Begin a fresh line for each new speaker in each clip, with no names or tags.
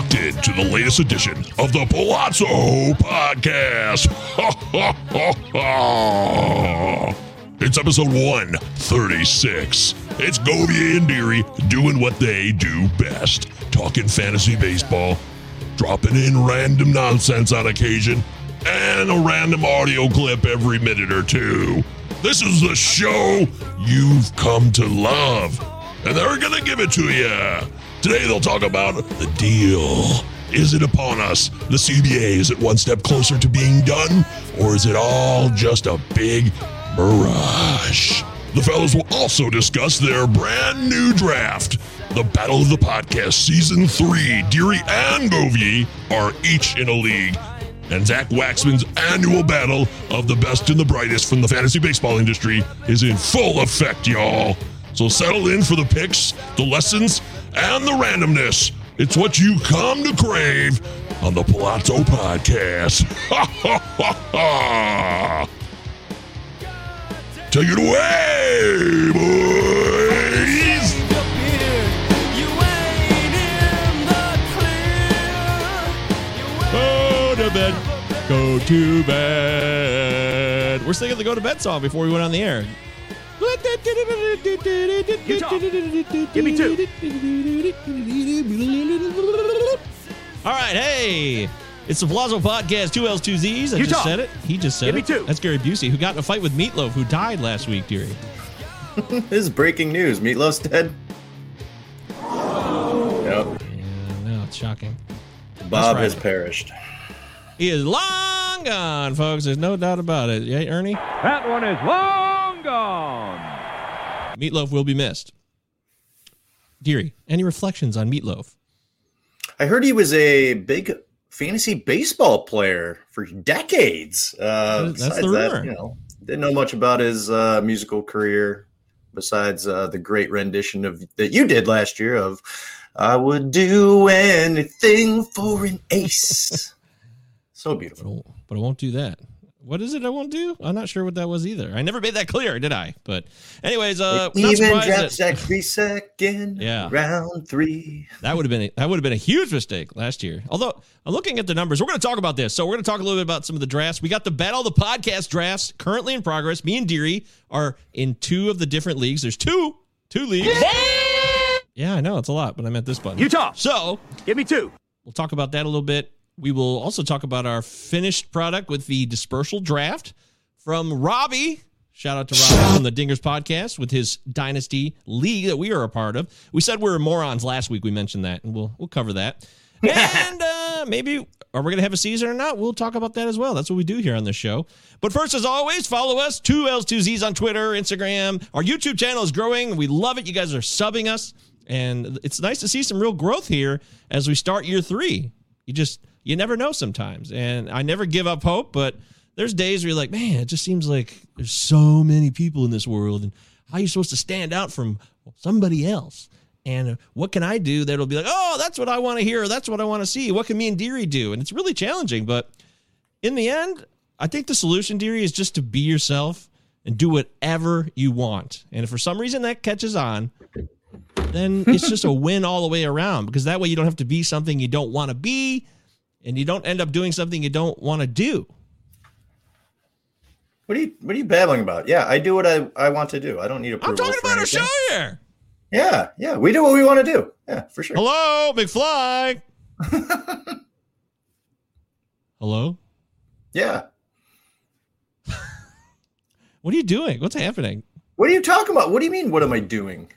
locked in to the latest edition of the Palazzo Podcast. it's episode 136. It's Govier and Deary doing what they do best talking fantasy baseball, dropping in random nonsense on occasion, and a random audio clip every minute or two. This is the show you've come to love, and they're going to give it to you. Today they'll talk about the deal. Is it upon us? The CBA, is it one step closer to being done? Or is it all just a big mirage? The fellows will also discuss their brand new draft. The Battle of the Podcast Season 3, Deary and Govey are each in a league. And Zach Waxman's annual battle of the best and the brightest from the fantasy baseball industry is in full effect, y'all. So settle in for the picks, the lessons, and the randomness. It's what you come to crave on the Palazzo Podcast. Take it away, boys!
Go to bed. Go to bed. We're singing the go to bed song before we went on the air.
Give me two.
All right, hey. It's the Palazzo Podcast, two L's, two Z's. I
You
just said it. He just said
Give me
it.
two.
That's Gary Busey, who got in a fight with Meatloaf, who died last week, dearie.
This is breaking news. Meatloaf's dead. Yep.
Yeah, no, it's shocking.
Bob
right.
has perished.
He is long gone, folks. There's no doubt about it. Yeah, Ernie?
That one is long gone.
Meatloaf will be missed. Deary, any reflections on Meatloaf?
I heard he was a big fantasy baseball player for decades. Uh,
That's the
besides that, you know, didn't know much about his uh, musical career besides uh, the great rendition of that you did last year of "I would do anything for an ace." so
But I
beautiful.
won't- but I won't do that. What is it I won't do? I'm not sure what that was either. I never made that clear, did I? But, anyways, uh, not
Even
surprised
drops
that-
every second.
Yeah.
Round three.
That would have been a, that would have been a huge mistake last year. Although I'm looking at the numbers, we're going to talk about this. So we're going to talk a little bit about some of the drafts. We got the Battle of the Podcast drafts currently in progress. Me and Deary are in two of the different leagues. There's two, two leagues. Yeah, I know it's a lot, but I meant this button.
Utah.
So
Give me two.
we'll talk about that a little bit. We will also talk about our finished product with the dispersal draft from Robbie. Shout out to Robbie from the Dingers podcast with his Dynasty League that we are a part of. We said we were morons last week. We mentioned that, and we'll we'll cover that. and uh, maybe are we gonna have a season or not? We'll talk about that as well. That's what we do here on the show. But first, as always, follow us two L's two Z's on Twitter, Instagram. Our YouTube channel is growing. We love it. You guys are subbing us, and it's nice to see some real growth here as we start year three. You just you never know sometimes, and I never give up hope. But there's days where you're like, man, it just seems like there's so many people in this world, and how are you supposed to stand out from somebody else? And uh, what can I do that'll be like, oh, that's what I want to hear, that's what I want to see? What can me and Deary do? And it's really challenging, but in the end, I think the solution, Deary, is just to be yourself and do whatever you want. And if for some reason that catches on, then it's just a win all the way around because that way you don't have to be something you don't want to be and you don't end up doing something you don't want to do.
What are you What are you babbling about? Yeah, I do what I, I want to do. I don't need approval.
I'm
talking
about our
anything.
show here.
Yeah, yeah, we do what we want to do. Yeah, for sure.
Hello, McFly. Hello?
Yeah.
What are you doing? What's happening?
What are you talking about? What do you mean? What am I doing?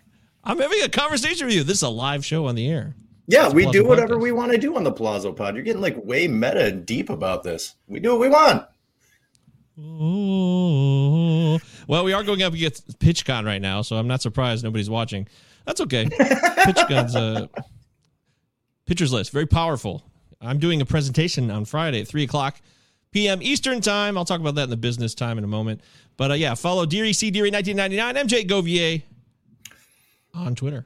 I'm having a conversation with you. This is a live show on the air.
Yeah,
That's
we do whatever we want to do on the Palazzo Pod. You're getting like way meta and deep about this. We do what we want.
Oh. Well, we are going up against PitchCon right now, so I'm not surprised nobody's watching. That's okay. PitchCon's a pitcher's list, very powerful. I'm doing a presentation on Friday at 3 o'clock p.m. Eastern Time. I'll talk about that in the business time in a moment. But uh, yeah, follow Deary C. Deary 1999, MJ Govier on Twitter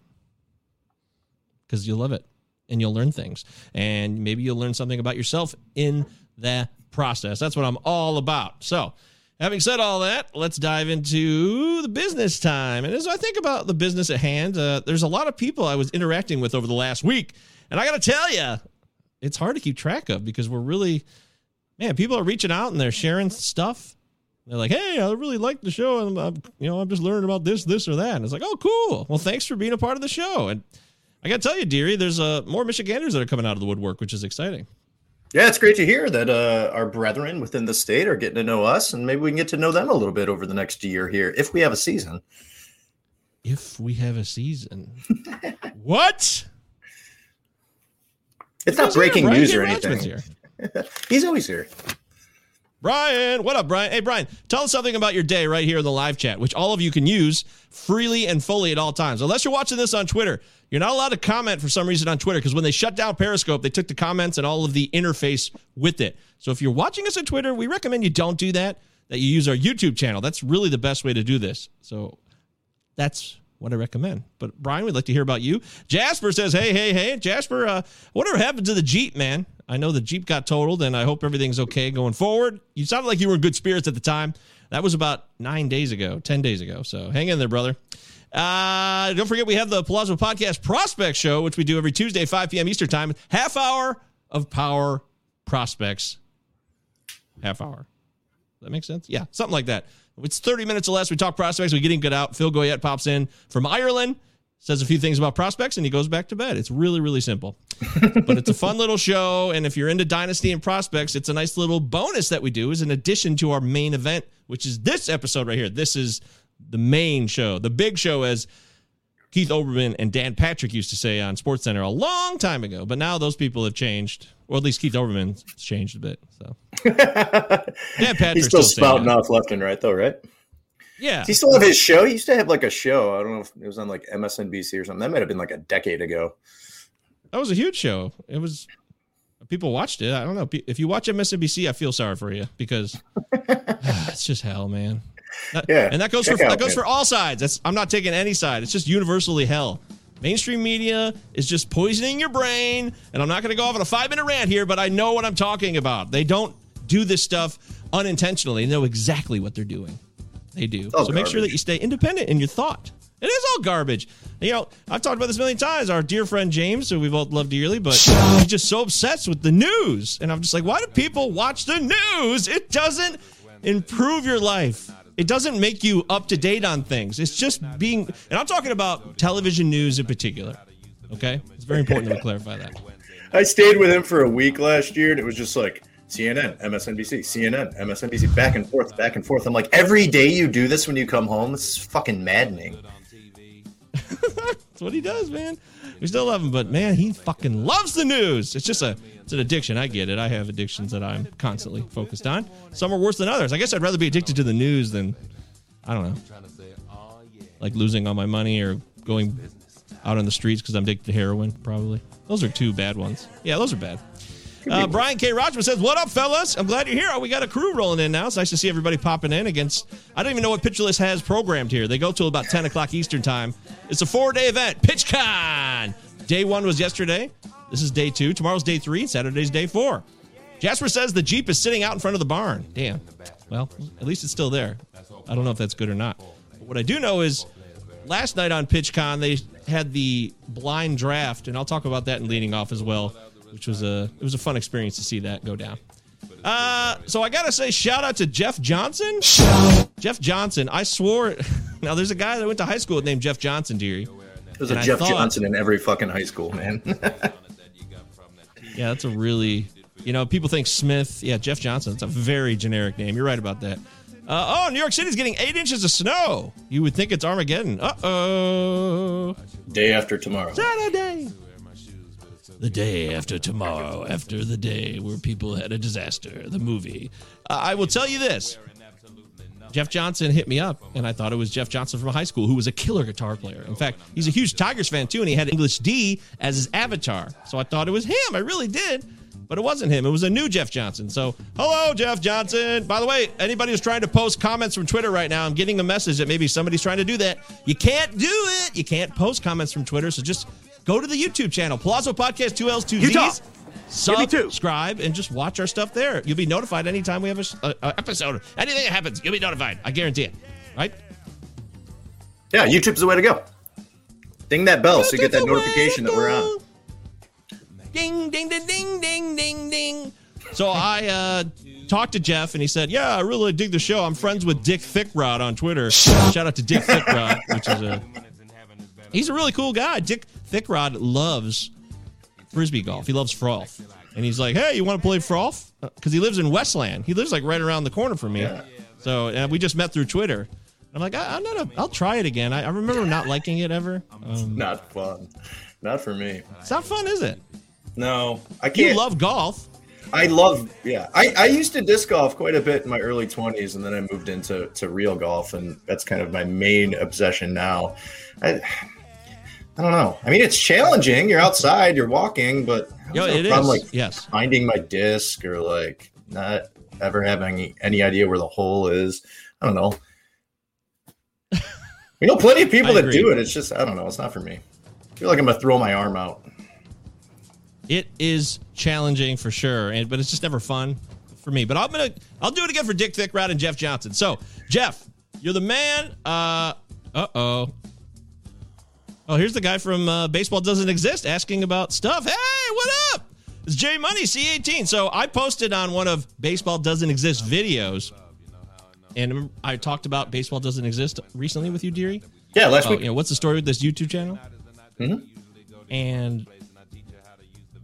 because you'll love it and you'll learn things. And maybe you'll learn something about yourself in the process. That's what I'm all about. So, having said all that, let's dive into the business time. And as I think about the business at hand, uh, there's a lot of people I was interacting with over the last week. And I got to tell you, it's hard to keep track of because we're really, man, people are reaching out and they're sharing stuff. They're like, "Hey, I really like the show, and I'm, you know, I'm just learning about this, this, or that." And it's like, "Oh, cool. Well, thanks for being a part of the show." And I got to tell you, Deary, there's uh, more Michiganders that are coming out of the woodwork, which is exciting.
Yeah, it's great to hear that uh, our brethren within the state are getting to know us, and maybe we can get to know them a little bit over the next year here, if we have a season.
If we have a season, what?
It's not
Who's here?
breaking news or anything.
here.
He's always here.
Brian, what up, Brian? Hey, Brian, tell us something about your day right here in the live chat, which all of you can use freely and fully at all times. Unless you're watching this on Twitter, you're not allowed to comment for some reason on Twitter because when they shut down Periscope, they took the comments and all of the interface with it. So if you're watching us on Twitter, we recommend you don't do that, that you use our YouTube channel. That's really the best way to do this. So that's what I recommend. But Brian, we'd like to hear about you. Jasper says, "Hey, hey, hey, Jasper, uh, whatever happened to the Jeep, man? I know the Jeep got totaled, and I hope everything's okay going forward. You sounded like you were in good spirits at the time. That was about nine days ago, ten days ago. So hang in there, brother." Uh, don't forget we have the Palazzo Podcast Prospect Show, which we do every Tuesday, 5 p.m. Eastern Time. Half hour of power prospects. Half hour. Does that make sense? Yeah, something like that. It's 30 minutes or less. We talk prospects. We get him good out. Phil Goyette pops in from Ireland, says a few things about prospects, and he goes back to bed. It's really, really simple. but it's a fun little show. And if you're into Dynasty and prospects, it's a nice little bonus that we do as an addition to our main event, which is this episode right here. This is the main show, the big show, as Keith Olbermann and Dan Patrick used to say on SportsCenter a long time ago. But now those people have changed, or at least Keith Olbermann's changed a bit. So Dan Patrick's
He's still
saying
spouting off left and right, though, right?
Yeah.
Does he still have his show? He used to have like a show. I don't know if it was on like MSNBC or something. That might have been like a decade ago.
That was a huge show. It was people watched it. I don't know if you watch MSNBC. I feel sorry for you because it's just hell, man.
Yeah,
and that goes for
out,
that goes
man.
for all sides. That's I'm not taking any side. It's just universally hell. Mainstream media is just poisoning your brain, and I'm not going to go off on a five minute rant here, but I know what I'm talking about. They don't do this stuff unintentionally. They know exactly what they're doing. They do. so make sure that you stay independent in your thought. It is all garbage. You know, I've talked about this a million times. Our dear friend James, who we both love dearly, but he's just so obsessed with the news. And I'm just like, why do people watch the news? It doesn't improve your life. It doesn't make you up to date on things. It's just being, and I'm talking about television news in particular. Okay? It's very important to clarify that.
I stayed with him for a week last year, and it was just like CNN, MSNBC, CNN, MSNBC, back and forth, back and forth. I'm like, every day you do this when you come home, this is fucking maddening.
That's what he does, man. We still love him, but man, he fucking loves the news. It's just a it's an addiction. I get it. I have addictions that I'm constantly focused on. Some are worse than others. I guess I'd rather be addicted to the news than I don't know, like losing all my money or going out on the streets because I'm addicted to heroin. Probably those are two bad ones. Yeah, those are bad. Uh, Brian K. Rodgman says, "What up, fellas? I'm glad you're here. Oh, we got a crew rolling in now. It's nice to see everybody popping in against. I don't even know what Pitcher List has programmed here. They go till about 10 o'clock Eastern time. It's a four-day event. PitchCon. Day one was yesterday. This is day two. Tomorrow's day three. Saturday's day four. Jasper says the Jeep is sitting out in front of the barn. Damn. Well, at least it's still there. I don't know if that's good or not. But what I do know is last night on PitchCon they had the blind draft, and I'll talk about that in leading off as well, which was a it was a fun experience to see that go down. Uh, so I gotta say, shout out to Jeff Johnson. Jeff Johnson. I swore. Now there's a guy that went to high school named Jeff Johnson, dearie.
There's
And
a
I
Jeff
thought-
Johnson in every fucking high school, man.
Yeah, that's a really, you know, people think Smith. Yeah, Jeff Johnson. It's a very generic name. You're right about that. Uh, oh, New York City's getting eight inches of snow. You would think it's Armageddon. Uh oh.
Day after tomorrow.
Saturday. The day after tomorrow, after the day where people had a disaster, the movie. Uh, I will tell you this. Jeff Johnson hit me up, and I thought it was Jeff Johnson from high school, who was a killer guitar player. In fact, he's a huge Tigers fan too, and he had English D as his avatar. So I thought it was him. I really did, but it wasn't him. It was a new Jeff Johnson. So hello, Jeff Johnson. By the way, anybody who's trying to post comments from Twitter right now, I'm getting a message that maybe somebody's trying to do that. You can't do it. You can't post comments from Twitter. So just go to the YouTube channel, Palazzo Podcast, two L's, two
Utah.
Z's.
Give me.
Subscribe and just watch our stuff there. You'll be notified anytime we have a, s- a- a episode. Anything that happens, you'll be notified. I guarantee it. Right?
Yeah, YouTube's the way to go. Ding that bell so you get that notification that we're on.
Ding, ding, ding, ding, ding, ding, ding. So I uh, talked to Jeff, and he said, "Yeah, I really dig the show. I'm friends with Dick Thickrod on Twitter. Shout out to Dick Thickrod, which is a he's a really cool guy. Dick Thickrod loves frisbee golf. He loves frolf, and he's like, "Hey, you want to play frolf?" Because he lives in Westland. He lives like right around the corner from me. So uh, we just met through Twitter. I'm like, I, I'm not. A, I'll try it again. I, I remember not liking it ever. Um,
Not fun. Not for me.
it's not fun, is it?
No, I can't.
You love golf.
I love, yeah. I, I used to disc golf quite a bit in my early 20s, and then I moved into to real golf, and that's kind of my main obsession now. I, I don't know. I mean, it's challenging. You're outside, you're walking, but
Yo, it
problem,
is.
like
yes.
finding my disc or like not ever having any, idea where the hole is. I don't know. We know plenty of people
I
that
agree.
do it. It's just I don't know. It's not for me. I feel like I'm gonna throw my arm out.
It is challenging for sure, and but it's just never fun for me. But I'm gonna I'll do it again for Dick Thickrod and Jeff Johnson. So Jeff, you're the man. Uh oh. Oh, here's the guy from uh, Baseball Doesn't Exist asking about stuff. Hey, what up? It's J Money C18. So I posted on one of Baseball Doesn't Exist videos, and I talked about Baseball Doesn't Exist recently with you, dearie.
Yeah, last
Oh,
week.
you know, what's the story with this YouTube channel?
Mhm.
And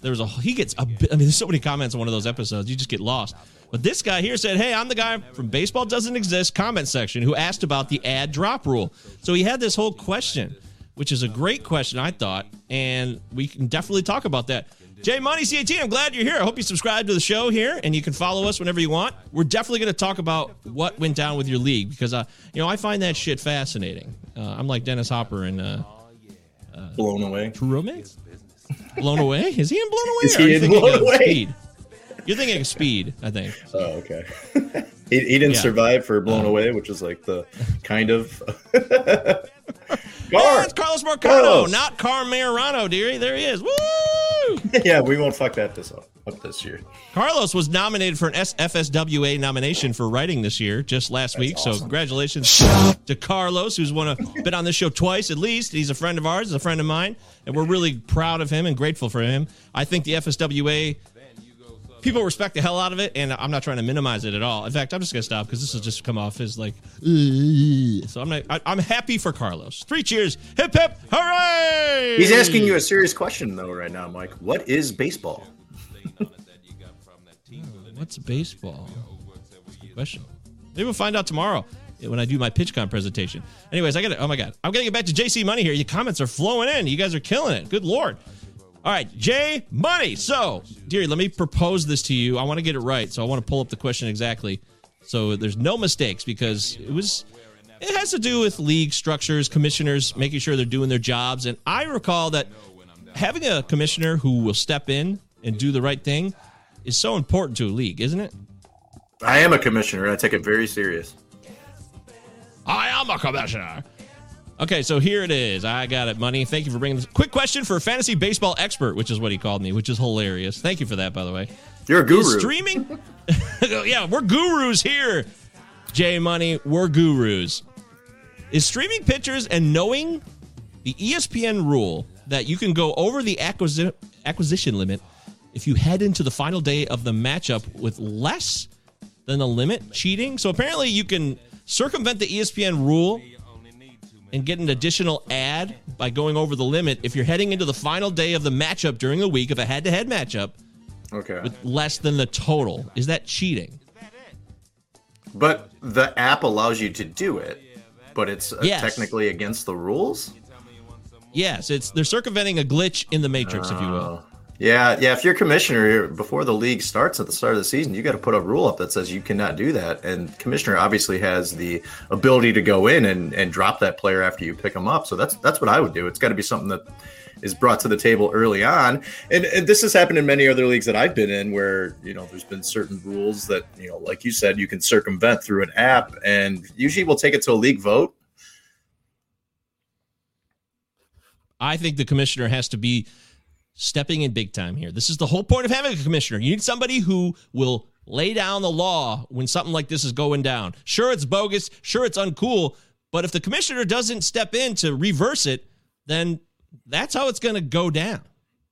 there was a he gets a I mean, there's so many comments on one of those episodes, you just get lost. But this guy here said, "Hey, I'm the guy from Baseball Doesn't Exist comment section who asked about the ad drop rule." So he had this whole question, which is a great question, I thought, and we can definitely talk about that. J Money C18, I'm glad you're here. I hope you subscribe to the show here, and you can follow us whenever you want. We're definitely going to talk about what went down with your league because, uh, you know, I find that shit fascinating. Uh, I'm like Dennis Hopper in uh,
Blown away.
True Romance. Blown Away? Is he in Blown Away?
Is he in blown away?
Speed? You're thinking of Speed, I think.
Oh, okay. he, he didn't
Yeah.
survive for Blown Away, which is like the kind of.
Yeah, it's Carlos Marcano,
Carlos.
not Car Mayorano, dearie. There he is. Woo!
yeah, we won't fuck that this up. up this year.
Carlos was nominated for an FSWA nomination for writing this year, just last week. So congratulations to Carlos, who's won a, been on this show twice at least. He's a friend of ours, he's a friend of mine, and we're really proud of him and grateful for him. I think the FSWA people respect the hell out of it, and I'm not trying to minimize it at all. In fact, I'm just gonna stop because this has just come off as like. "Ugh." So I'm not. I, I'm happy for Carlos. Three cheers, hip hip, hooray!
He's asking you a serious question though right now, Mike. What is baseball?
Uh, what's baseball? Good question. Maybe we'll find out tomorrow eh, when I do my PitchCon presentation. Anyways, I got to Oh my god, I'm gonna get back to JC Money here. Your comments are flowing in. You guys are killing it. Good lord. All right, Jay Money. So, dearie, let me propose this to you. I want to get it right, so I want to pull up the question exactly, so there's no mistakes because it was. It has to do with league structures, commissioners making sure they're doing their jobs, and I recall that having a commissioner who will step in and do the right thing is so important to a league, isn't it?
I am a commissioner. and I take it very serious.
I am a commissioner. Okay, so here it is. I got it, money. Thank you for bringing this. Quick question for a fantasy baseball expert, which is what he called me, which is hilarious. Thank you for that, by the way.
You're a guru.
Is streaming? yeah, we're gurus here. J Money, we're gurus. Is streaming pictures and knowing the ESPN rule that you can go over the acquisi- acquisition limit if you head into the final day of the matchup with less than the limit cheating? So apparently you can circumvent the ESPN rule and get an additional ad by going over the limit if you're heading into the final day of the matchup during the week of a head-to-head matchup
Okay.
with less than the total. Is that cheating?
But the app allows you to do it, but it's uh,
Yes.
technically against the rules.
Yes, it's they're circumventing a glitch in the matrix, if you will.
Yeah, yeah. If you're commissioner before the league starts at the start of the season, you got to put a rule up that says you cannot do that. And commissioner obviously has the ability to go in and, and drop that player after you pick them up. So that's that's what I would do. It's got to be something that is brought to the table early on. And, and this has happened in many other leagues that I've been in, where you know there's been certain rules that you know, like you said, you can circumvent through an app, and usually we'll take it to a league vote.
I think the commissioner has to be stepping in big time here. This is the whole point of having a commissioner. You need somebody who will lay down the law when something like this is going down. Sure, it's bogus. Sure, it's uncool. But if the commissioner doesn't step in to reverse it, then that's how it's going to go down.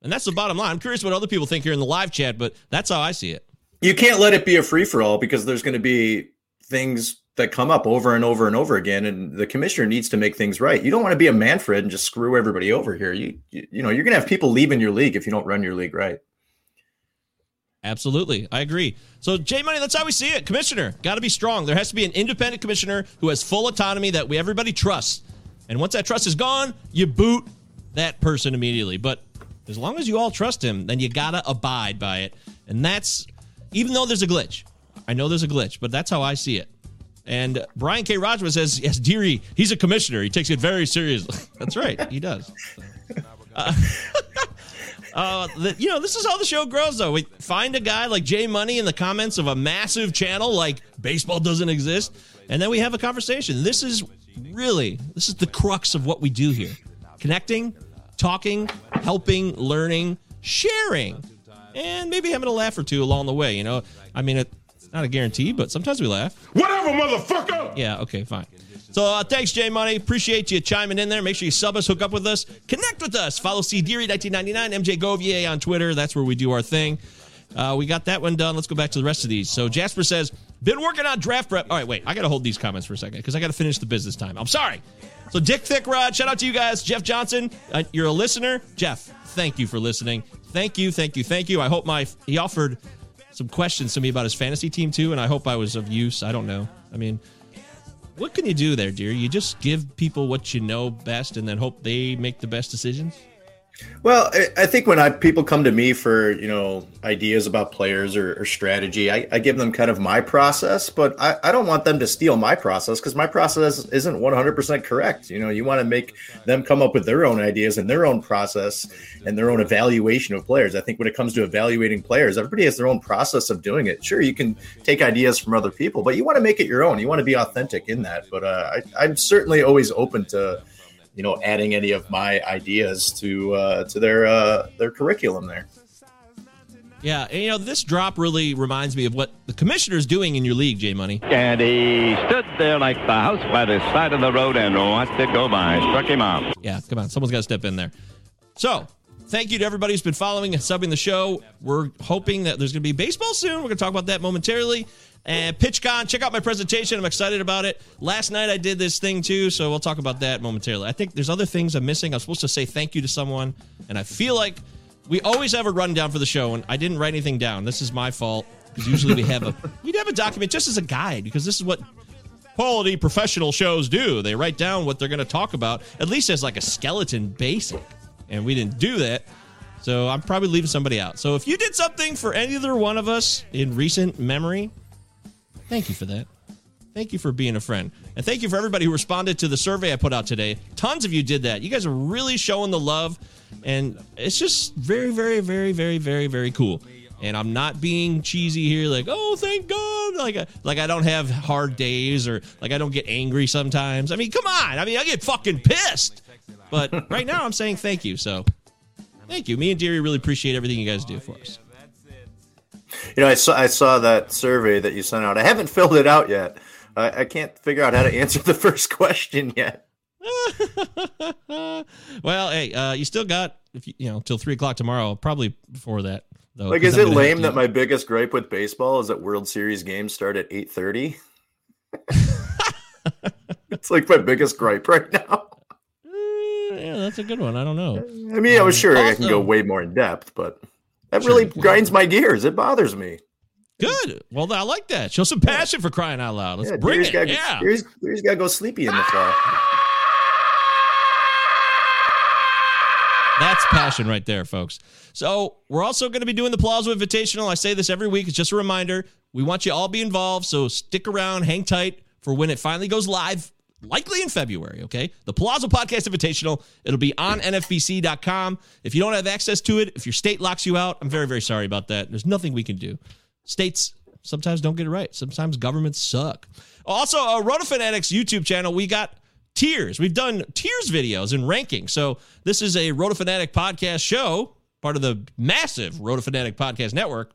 And that's the bottom line. I'm curious what other people think here in the live chat, but that's how I see it.
you can't let it be a free for all because there's going to be things that come up over and over and over again and the commissioner needs to make things right you don't want to be a manfred and just screw everybody over here you you, you know you're going to have people leaving your league if you don't run your league right
Absolutely. I agree. So, J Money, that's how we see it. Commissioner, got to be strong. There has to be an independent commissioner who has full autonomy that we everybody trusts. And once that trust is gone, you boot that person immediately. But as long as you all trust him, then you got to abide by it. And that's, even though there's a glitch, I know there's a glitch, but that's how I see it. And Brian K. Rogers says, yes, Deary, he's a commissioner. He takes it very seriously. that's right. He does. Uh, the, you know, this is how the show grows, though. We find a guy like Jay Money in the comments of a massive channel like baseball doesn't exist, and then we have a conversation. This is really, this is the crux of what we do here: connecting, talking, helping, learning, sharing, and maybe having a laugh or two along the way. You know, I mean, it's not a guarantee, but sometimes we laugh.
Whatever, motherfucker!
Yeah, okay, fine. So uh, thanks, Jay Money. Appreciate you chiming in there. Make sure you sub us, hook up with us, connect with us. Follow C Deary 1999, MJ Govier on Twitter. That's where we do our thing. Uh, we got that one done. Let's go back to the rest of these. So Jasper says, been working on draft prep. All right, wait. I got to hold these comments for a second because I got to finish the business time. I'm sorry. So Dick Thickrod, shout out to you guys. Jeff Johnson, uh, you're a listener. Jeff, thank you for listening. Thank you, thank you, thank you. I hope my he offered some questions to me about his fantasy team too, and I hope I was of use. I don't know. I mean, what can you do there, dear? You just give people what you know best and then hope they make the best decisions?
Well, I, think when I people come to me for you know ideas about players or, or strategy, I, I give them kind of my process, but I, I don't want them to steal my process because my process isn't 100% correct. You know, you want to make them come up with their own ideas and their own process and their own evaluation of players. I think when it comes to evaluating players, everybody has their own process of doing it. Sure, you can take ideas from other people, but you want to make it your own. You want to be authentic in that. But uh, I, I'm certainly always open to you know adding any of my ideas to uh, to their uh, their curriculum there.
Yeah, and you know this drop really reminds me of what the commissioner's doing in your league, J Money.
And he stood there like the house by the side of the road and watched it go by. Struck him out.
Yeah, come on, someone's got to step in there. So, thank you to everybody who's been following and subbing the show. We're hoping that there's going to be baseball soon. We're going to talk about that momentarily. And PitchCon, check out my presentation. I'm excited about it. Last night I did this thing too, so we'll talk about that momentarily. I think there's other things I'm missing. I'm supposed to say thank you to someone, and I feel like we always have a rundown for the show, and I didn't write anything down. This is my fault because usually we have a we'd have a document just as a guide because this is what quality professional shows do. They write down what they're going to talk about at least as like a skeleton basic, and we didn't do that. So I'm probably leaving somebody out. So if you did something for either one of us in recent memory, thank you for that. Thank you for being a friend. And thank you for everybody who responded to the survey I put out today. Tons of you did that. You guys are really showing the love. And it's just very, very, very, very, very, very cool. And I'm not being cheesy here, like, oh, thank God. Like, I- like I don't have hard days or like I don't get angry sometimes. I mean, come on. I mean, I get fucking pissed. But right now I'm saying thank you. So thank you. Me and Deary really appreciate everything you guys do for us.
You know, I saw I saw that survey that you sent out. I haven't filled it out yet. I, I can't figure out how to answer the first question yet.
well, hey, uh, you still got if you, you know till three o'clock tomorrow. Probably before that, though.
Like, is
I'm
it lame
to-
that my biggest gripe with baseball is that World Series games start at eight thirty? it's like my biggest gripe right now.
Uh, yeah, that's a good one. I don't know.
I mean, I was sure I can go way more in depth, but that really grinds my gears. It bothers me.
Good. Well, I like that. Show some passion for crying out loud. Let's
Yeah,
bring it.
Gotta,
yeah.
Deary's, Deary's gotta go sleepy in the fall.
That's passion right there, folks. So we're also going to be doing the Palazzo Invitational. I say this every week. It's just a reminder. We want you all be involved. So stick around, hang tight for when it finally goes live, likely in February. Okay, the Palazzo Podcast Invitational. It'll be on NFBC.com. If you don't have access to it, if your state locks you out, I'm very, very sorry about that. There's nothing we can do. States sometimes don't get it right. Sometimes governments suck. Also, uh, Roto Fanatics YouTube channel, we got tiers. We've done tiers videos and rankings. So this is a Roto Fanatic podcast show, part of the massive Roto Fanatic podcast network.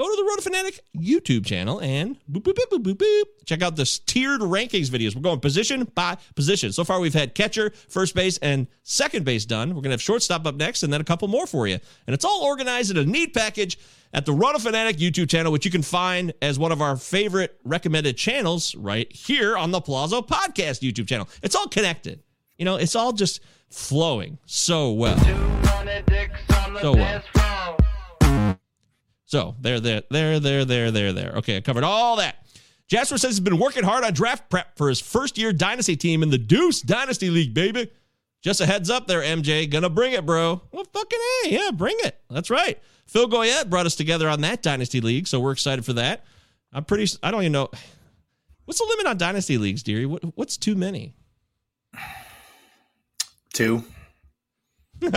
Go to the Roto Fanatic YouTube channel and boop, boop, boop, boop, boop, boop. check out this tiered rankings videos. We're going position by position. So far, we've had catcher, first base, and second base done. We're going to have shortstop up next and then a couple more for you. And it's all organized in a neat package at the Roto Fanatic YouTube channel, which you can find as one of our favorite recommended channels right here on the Palazzo Podcast YouTube channel. It's all connected. You know, it's all just flowing so well. So well. So there, there, there, there, there, there, there. Okay, I covered all that. Jasper says he's been working hard on draft prep for his first year dynasty team in the Deuce Dynasty League, baby. Just a heads up there, MJ. Gonna bring it, bro. Well, fucking A. Yeah, bring it. That's right. Phil Goyette brought us together on that Dynasty League, so we're excited for that. I'm pretty, I don't even know. What's the limit on Dynasty Leagues, dearie? What, what's too many?
Two.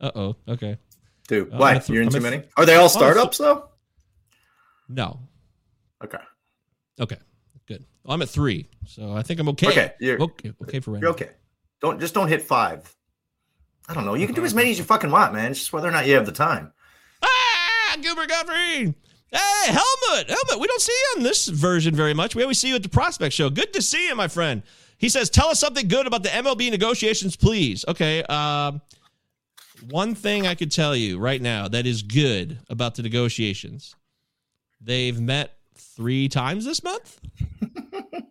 Uh oh. Okay.
Two.
I'm
Why? You're in too many? Are they all startups though?
No.
Okay.
Okay. Good. Well, I'm at three, so I think I'm okay.
Okay, you're-
okay. Okay for right
You're
now.
okay. Don't just don't hit five. I don't know. You can do as many as you fucking want, man. It's just whether or not you have the time.
Ah, Goober Godfrey. Hey, Helmut. Helmut, we don't see you on this version very much. We always see you at the Prospect Show. Good to see you, my friend. He says, tell us something good about the MLB negotiations, please. Okay. Um, one thing I could tell you right now that is good about the negotiations. They've met three times this month.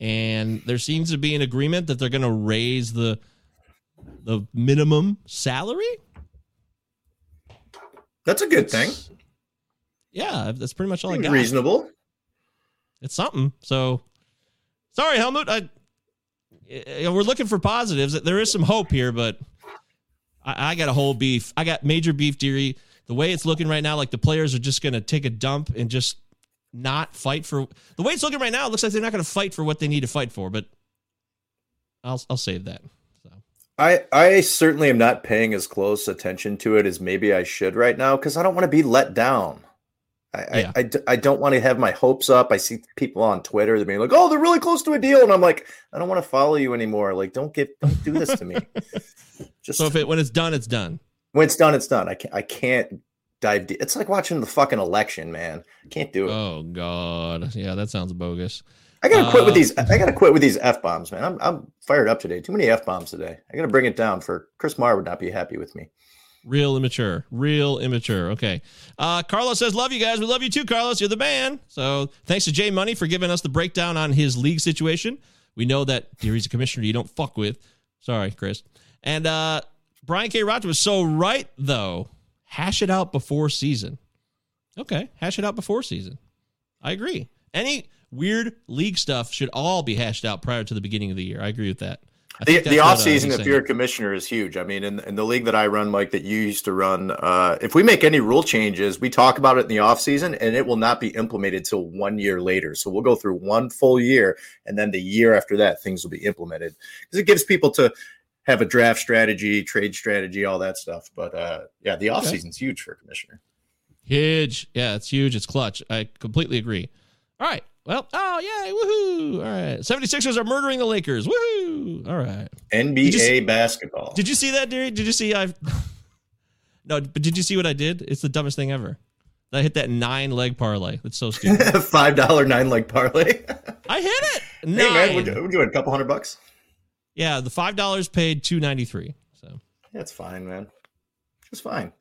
and there seems to be an agreement that they're going to raise the the minimum salary.
That's a good thing.
Yeah, that's pretty much all I got.
Reasonable.
It's something. So, sorry, Helmut. I, you know, we're looking for positives. There is some hope here, but I, I got a whole beef. I got major beef, Deary. The way it's looking right now, like the players are just going to take a dump and just not fight for. The way it's looking right now, it looks like they're not going to fight for what they need to fight for. But I'll I'll save that.
I I certainly am not paying as close attention to it as maybe I should right now because I don't want to be let down. I,
Yeah.
I, I don't want to have my hopes up. I see people on Twitter that being like, "Oh, they're really close to a deal," and I'm like, "I don't want to follow you anymore. Like, don't get don't do this to me." Just
So if it when it's done, it's done.
When it's done, it's done. I can't. I can't dive deep. It's like watching the fucking election, man. I can't do it.
Oh God, yeah, that sounds bogus.
I gotta quit with
Uh,
these. I gotta quit with these f bombs, man. I'm I'm fired up today. Too many f bombs today. I gotta bring it down. For Chris Marr would not be happy with me.
Real immature. Real immature. Okay. Uh, Carlos says, Love you guys. We love you too, Carlos. You're the man. So thanks to Jay Money for giving us the breakdown on his league situation. We know that he's a commissioner you don't fuck with. Sorry, Chris. And uh, Brian K. Roger was so right, though. Hash it out before season. Okay. Hash it out before season. I agree. Any weird league stuff should all be hashed out prior to the beginning of the year. I agree with that. I
The, the
uh,
off season, if you're a commissioner, is huge. I mean, in, in the league that I run, Mike, that you used to run, uh, if we make any rule changes, we talk about it in the off season, and it will not be implemented till one year later. So we'll go through one full year, and then the year after that, things will be implemented because it gives people to have a draft strategy, trade strategy, all that stuff. But uh, yeah, the off
Okay.
season's huge for a commissioner.
Huge. Yeah, it's huge. It's clutch. I completely agree. All right. Well, oh, yay. Woohoo. All right. 76ers are murdering the Lakers. Woohoo. All right.
NBA
Did see-
basketball.
Did you see that, Derry? Did you see I No, but did you see what I did? It's the dumbest thing ever. I hit that nine leg parlay. That's so stupid.
Five dollar nine leg parlay.
I hit it.
hey
Nine.
man, we're, we're doing a couple hundred bucks.
yeah, the five dollars paid two ninety three. So
That's fine, man. It's fine.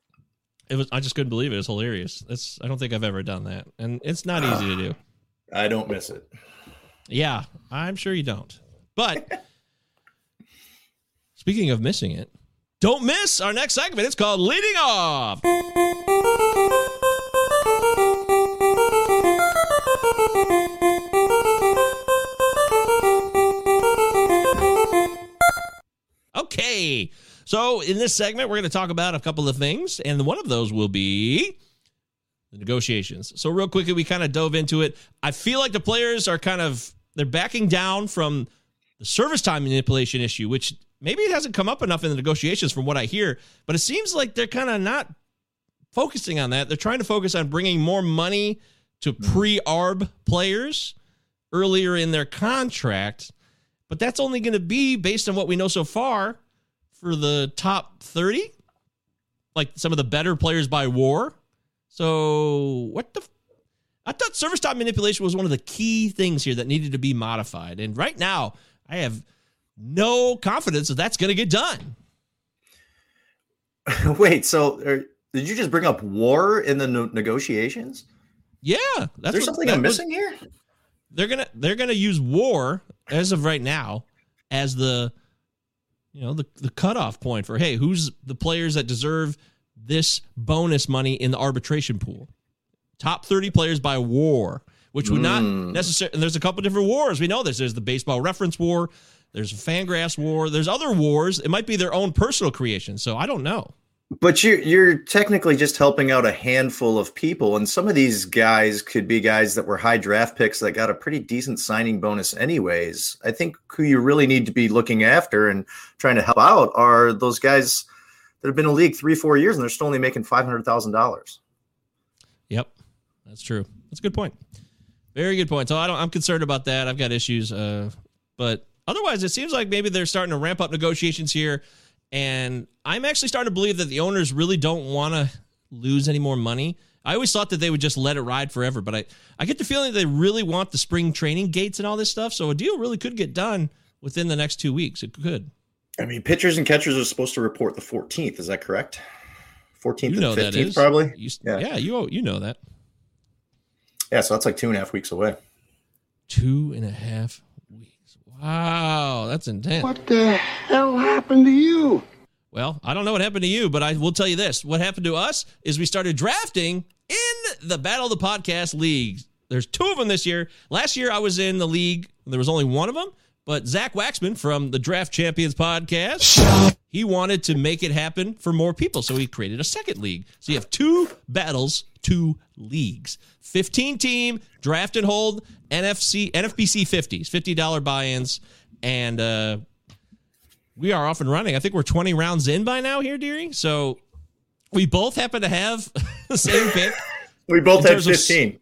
it was. I just couldn't believe it. It's hilarious. It's. I don't think I've ever done that, and it's not easy to do.
I don't miss it.
Yeah, I'm sure you don't. But speaking of missing it, don't miss our next segment. It's called Leading Off. Okay. So, in this segment, we're going to talk about a couple of things, and one of those will be the negotiations. So, real quickly, we kind of dove into it. I feel like the players are kind of they're backing down from the service time manipulation issue, which maybe it hasn't come up enough in the negotiations from what I hear, but it seems like they're kind of not focusing on that. They're trying to focus on bringing more money to hmm. pre-arb players earlier in their contract, but that's only going to be based on what we know so far for the top 30, like some of the better players by war. So, what the f- I thought service time manipulation was one of the key things here that needed to be modified. And right now, I have no confidence that that's going to get done.
Wait, so er, did you just bring up war in the no- negotiations?
Yeah, that's
there
what-
something
that
I'm
was-
missing here?
they're gonna they're gonna use war as of right now as the you know the the cutoff point for hey who's the players that deserve this bonus money in the arbitration pool top 30 players by war which would not
Mm.
necessarily and there's a couple different wars we know this there's the baseball reference war there's a fangraphs war there's other wars it might be their own personal creation so i don't know
But you're you're technically just helping out a handful of people, and some of these guys could be guys that were high draft picks that got a pretty decent signing bonus, anyways. I think who you really need to be looking after and trying to help out are those guys that have been in the league three, four years, and they're still only making five hundred thousand dollars.
Yep, that's true. That's a good point. Very good point. So I don't. I'm concerned about that. I've got issues. Uh, but otherwise, it seems like maybe they're starting to ramp up negotiations here, and I'm actually starting to believe that the owners really don't want to lose any more money. I always thought that they would just let it ride forever, but I, I get the feeling that they really want the spring training gates and all this stuff. So a deal really could get done within the next two weeks. It could.
I mean, pitchers and catchers are supposed to report the 14th. Is that correct? 14th
You know
and
that
15th,
is
probably.
You,
Yeah.
yeah. You you know that.
Yeah, so that's like two and a half weeks away.
Two and a half weeks. Wow, that's intense.
What the hell happened to you?
Well, I don't know what happened to you, but I will tell you this. What happened to us is we started drafting in the Battle of the Podcast League. There's two of them this year. Last year I was in the league. There was only one of them, but Zach Waxman from the Draft Champions podcast, he wanted to make it happen for more people. So he created a second league. So you have two battles, two leagues. 15 team, draft and hold, NFC, NFBC 50s, $50 buy-ins. And uh, we are off and running. I think we're 20 rounds in by now here, Deary. So we both happen to have the same pick.
We both had
terms of
15.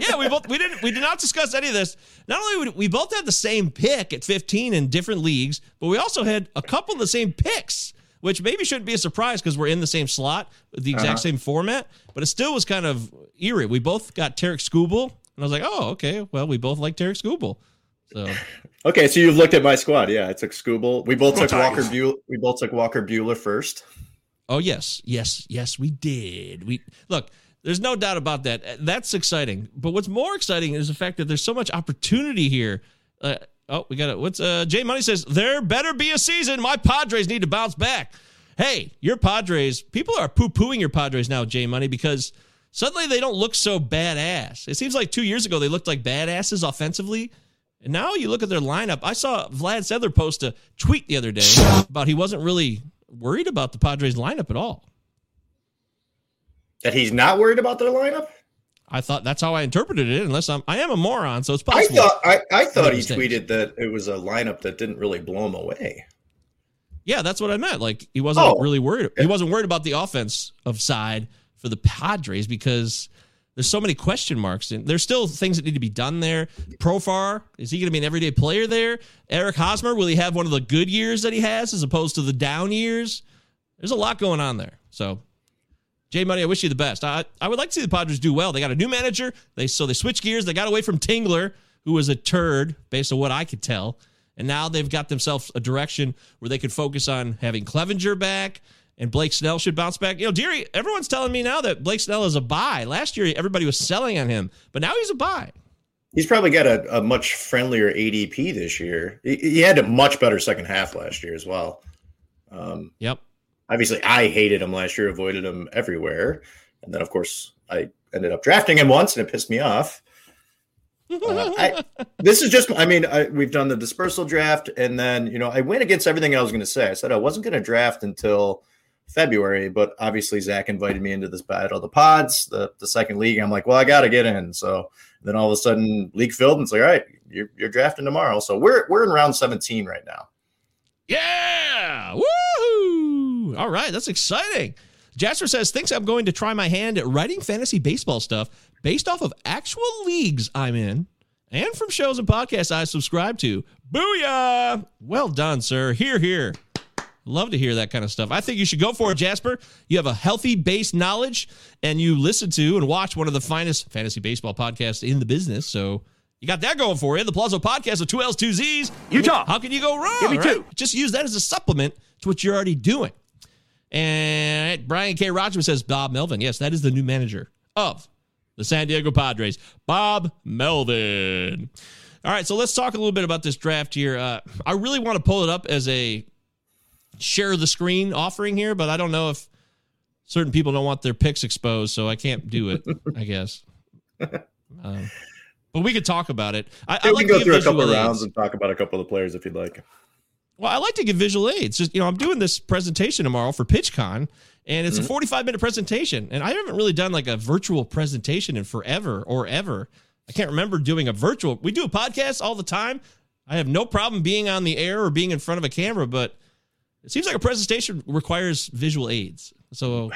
Yeah, we both we didn't we did not discuss any of this. Not only would we both had the same pick at 15 in different leagues, but we also had a couple of the same picks which maybe shouldn't be a surprise because we're in the same slot, the exact
Uh-huh.
same format. But it still was kind of eerie. We both got Tarik Skubal, and I was like, oh, okay. Well, we both like Tarik Skubal. So
Okay, so you've looked at my squad. Yeah, I took Skubal. We both took Walker Buehler. We both took Walker Buehler first.
Oh yes, yes, yes, we did. We look. There's no doubt about that. That's exciting. But what's more exciting is the fact that there's so much opportunity here. Uh, oh, we got it. What's uh? Jay Money says there better be a season. My Padres need to bounce back. Hey, your Padres. People are poo pooing your Padres now, Jay Money, because suddenly they don't look so badass. It seems like two years ago they looked like badasses offensively. And now you look at their lineup. I saw Vlad Sedler post a tweet the other day about he wasn't really worried about the Padres lineup at all.
That he's not worried about their lineup.
I thought that's how I interpreted it, unless I'm I am a moron, so it's possible.
I thought I, I thought he tweeted that it was a lineup that didn't really blow him away.
yeah, that's what I meant. Like he wasn't
Oh.
really worried. He wasn't worried about the offense of side for the Padres because there's so many question marks and there's still things that need to be done there. Profar, is he going to be an everyday player there? Eric Hosmer, will he have one of the good years that he has as opposed to the down years? There's a lot going on there. So Jay Money, I wish you the best. I I would like to see the Padres do well. They got a new manager. They so they switched gears. They got away from Tingler, who was a turd based on what I could tell, and now they've got themselves a direction where they could focus on having Clevinger back and Blake Snell should bounce back. You know, Deary, everyone's telling me now that Blake Snell is a buy. Last year, everybody was selling on him, but now he's a buy.
He's probably got a, a much friendlier ADP this year. He, he had a much better second half last year as well. Um,
Yep.
Obviously, I hated him last year, avoided him everywhere, and then of course I ended up drafting him once, and it pissed me off. Uh, I, this is just, I mean, I, we've done the dispersal draft, and then, you know, I went against everything I was going to say. I said I wasn't going to draft until February, but obviously Zach invited me into this battle of the pods, the, the second league. I'm like, well, I got to get in. So then all of a sudden, league filled, and it's like, all right, you're, you're drafting tomorrow. So we're, we're in round 17 right now.
Yeah. Woohoo. All right. That's exciting. Jasper says, thinks I'm going to try my hand at writing fantasy baseball stuff based off of actual leagues I'm in and from shows and podcasts I subscribe to. Booyah. Well done, sir. Here, here. Love to hear that kind of stuff. I think you should go for it, Jasper. You have a healthy base knowledge and you listen to and watch one of the finest fantasy baseball podcasts in the business. So you got that going for you. The Palazzo Podcast with two L's, two Z's.
Utah.
How can you go wrong?
Give me
right?
two.
Just use that as a supplement to what you're already doing. And Brian K. Rogers says Bob Melvin. Yes, that is the new manager of the San Diego Padres. Bob Melvin. All right, so let's talk a little bit about this draft here. Uh, I really want to pull it up as a share the screen offering here, but I don't know if certain people don't want their picks exposed, so I can't do it. I guess. Um, but we could talk about it. I, I like
can go through a couple of rounds and talk about a couple of the players if you'd like.
Well, I like to give visual aids. Just you know, I'm doing this presentation tomorrow for PitchCon, and it's a mm-hmm. 45 minute presentation, and I haven't really done like a virtual presentation in forever or ever. I can't remember doing a virtual. We do a podcast all the time. I have no problem being on the air or being in front of a camera, but it seems like a presentation requires visual aids. So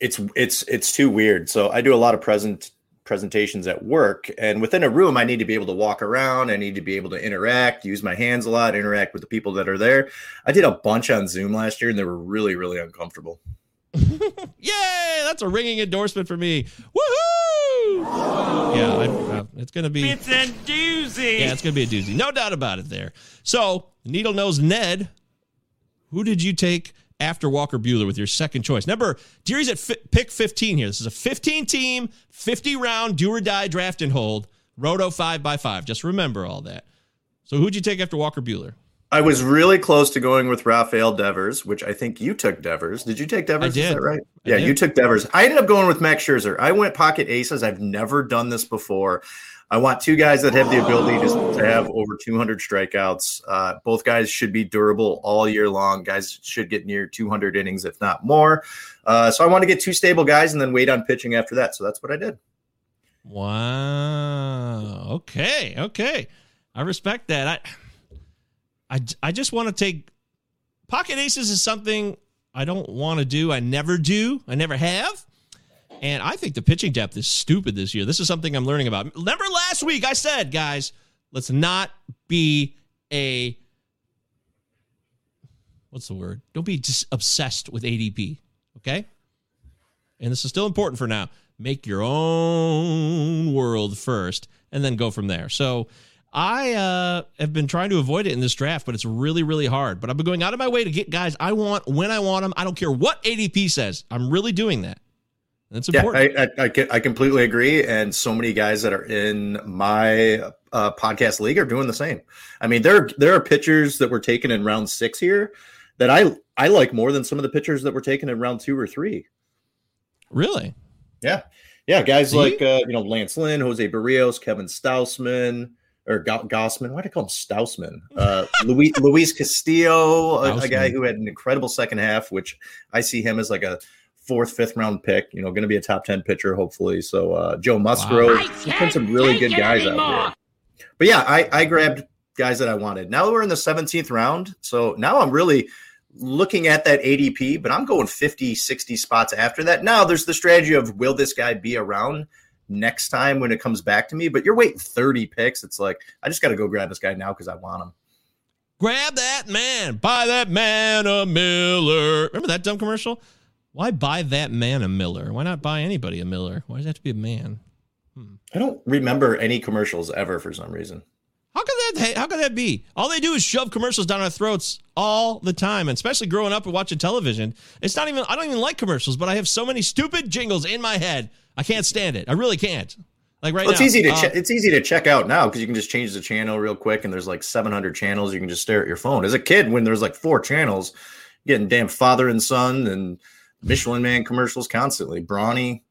it's it's it's too weird. So I do a lot of present presentations at work, and within a room, I need to be able to walk around. I need to be able to interact, use my hands a lot, interact with the people that are there. I did a bunch on Zoom last year, and they were really really uncomfortable.
Yay! That's a ringing endorsement for me. Woohoo! Yeah, I, uh, it's gonna be.
It's a doozy.
Yeah, it's gonna be a doozy, no doubt about it. There. So, Needle Nose Ned, who did you take after Walker Buehler with your second choice? Number Deary's at fi- pick 15 here. This is a 15 team, 50 round do or die draft and hold. Roto five by five. Just remember all that. So, who'd you take after Walker Buehler?
I was really close to going with Rafael Devers, which I think you took Devers. Did you take Devers?
I did.
Is that right?
I
yeah,
did.
you took Devers. I ended up going with Max Scherzer. I went pocket aces. I've never done this before. I want two guys that have the ability to have over 200 strikeouts. Uh, both guys should be durable all year long. Guys should get near 200 innings, if not more. Uh, so I want to get two stable guys and then wait on pitching after that. So that's what I did.
Wow. Okay. Okay. I respect that. I I, I just want to take pocket aces is something I don't want to do. I never do. I never have. And I think the pitching depth is stupid this year. This is something I'm learning about. Remember last week I said, guys, let's not be a what's the word? Don't be just obsessed with ADP. Okay. And this is still important for now. Make your own world first and then go from there. So I uh, have been trying to avoid it in this draft, but it's really, really hard. But I've been going out of my way to get guys I want when I want them. I don't care what ADP says. I'm really doing that. That's important.
Yeah, I, I, I completely agree. And so many guys that are in my uh, podcast league are doing the same. I mean, there there are pitchers that were taken in round six here that I I like more than some of the pitchers that were taken in round two or three.
Really?
Yeah, yeah. Guys See? like uh, you know Lance Lynn, Jose Berrios, Kevin Stausman or Gausman. Why do I call him Stausman? Uh, Luis, Luis Castillo, a, a, guy who had an incredible second half, which I see him as like a fourth, fifth round pick. You know, going to be a top ten pitcher hopefully. So uh, Joe Musgrove, wow. some really good guys out there. But yeah, I, I grabbed guys that I wanted. Now we're in the seventeenth round, so now I'm really looking at that ADP, but I'm going 50, 60 spots after that. Now there's the strategy of will this guy be around next time when it comes back to me? But you're waiting 30 picks. It's like, I just got to go grab this guy now because I want him.
Grab that man, buy that man a Miller. Remember that dumb commercial? Why buy that man a Miller? Why not buy anybody a Miller? Why does it have to be a man?
Hmm. I don't remember any commercials ever for some reason.
How could that? How could that be? All they do is shove commercials down our throats all the time, and especially growing up and watching television. It's not even. I don't even like commercials, but I have so many stupid jingles in my head. I can't stand it. I really can't. Like right
well, it's
now,
easy to uh, che- it's easy to check out now because you can just change the channel real quick, and there's like 700 channels. You can just stare at your phone. As a kid, when there's like four channels, getting damn father and son and Michelin Man commercials constantly. Brawny,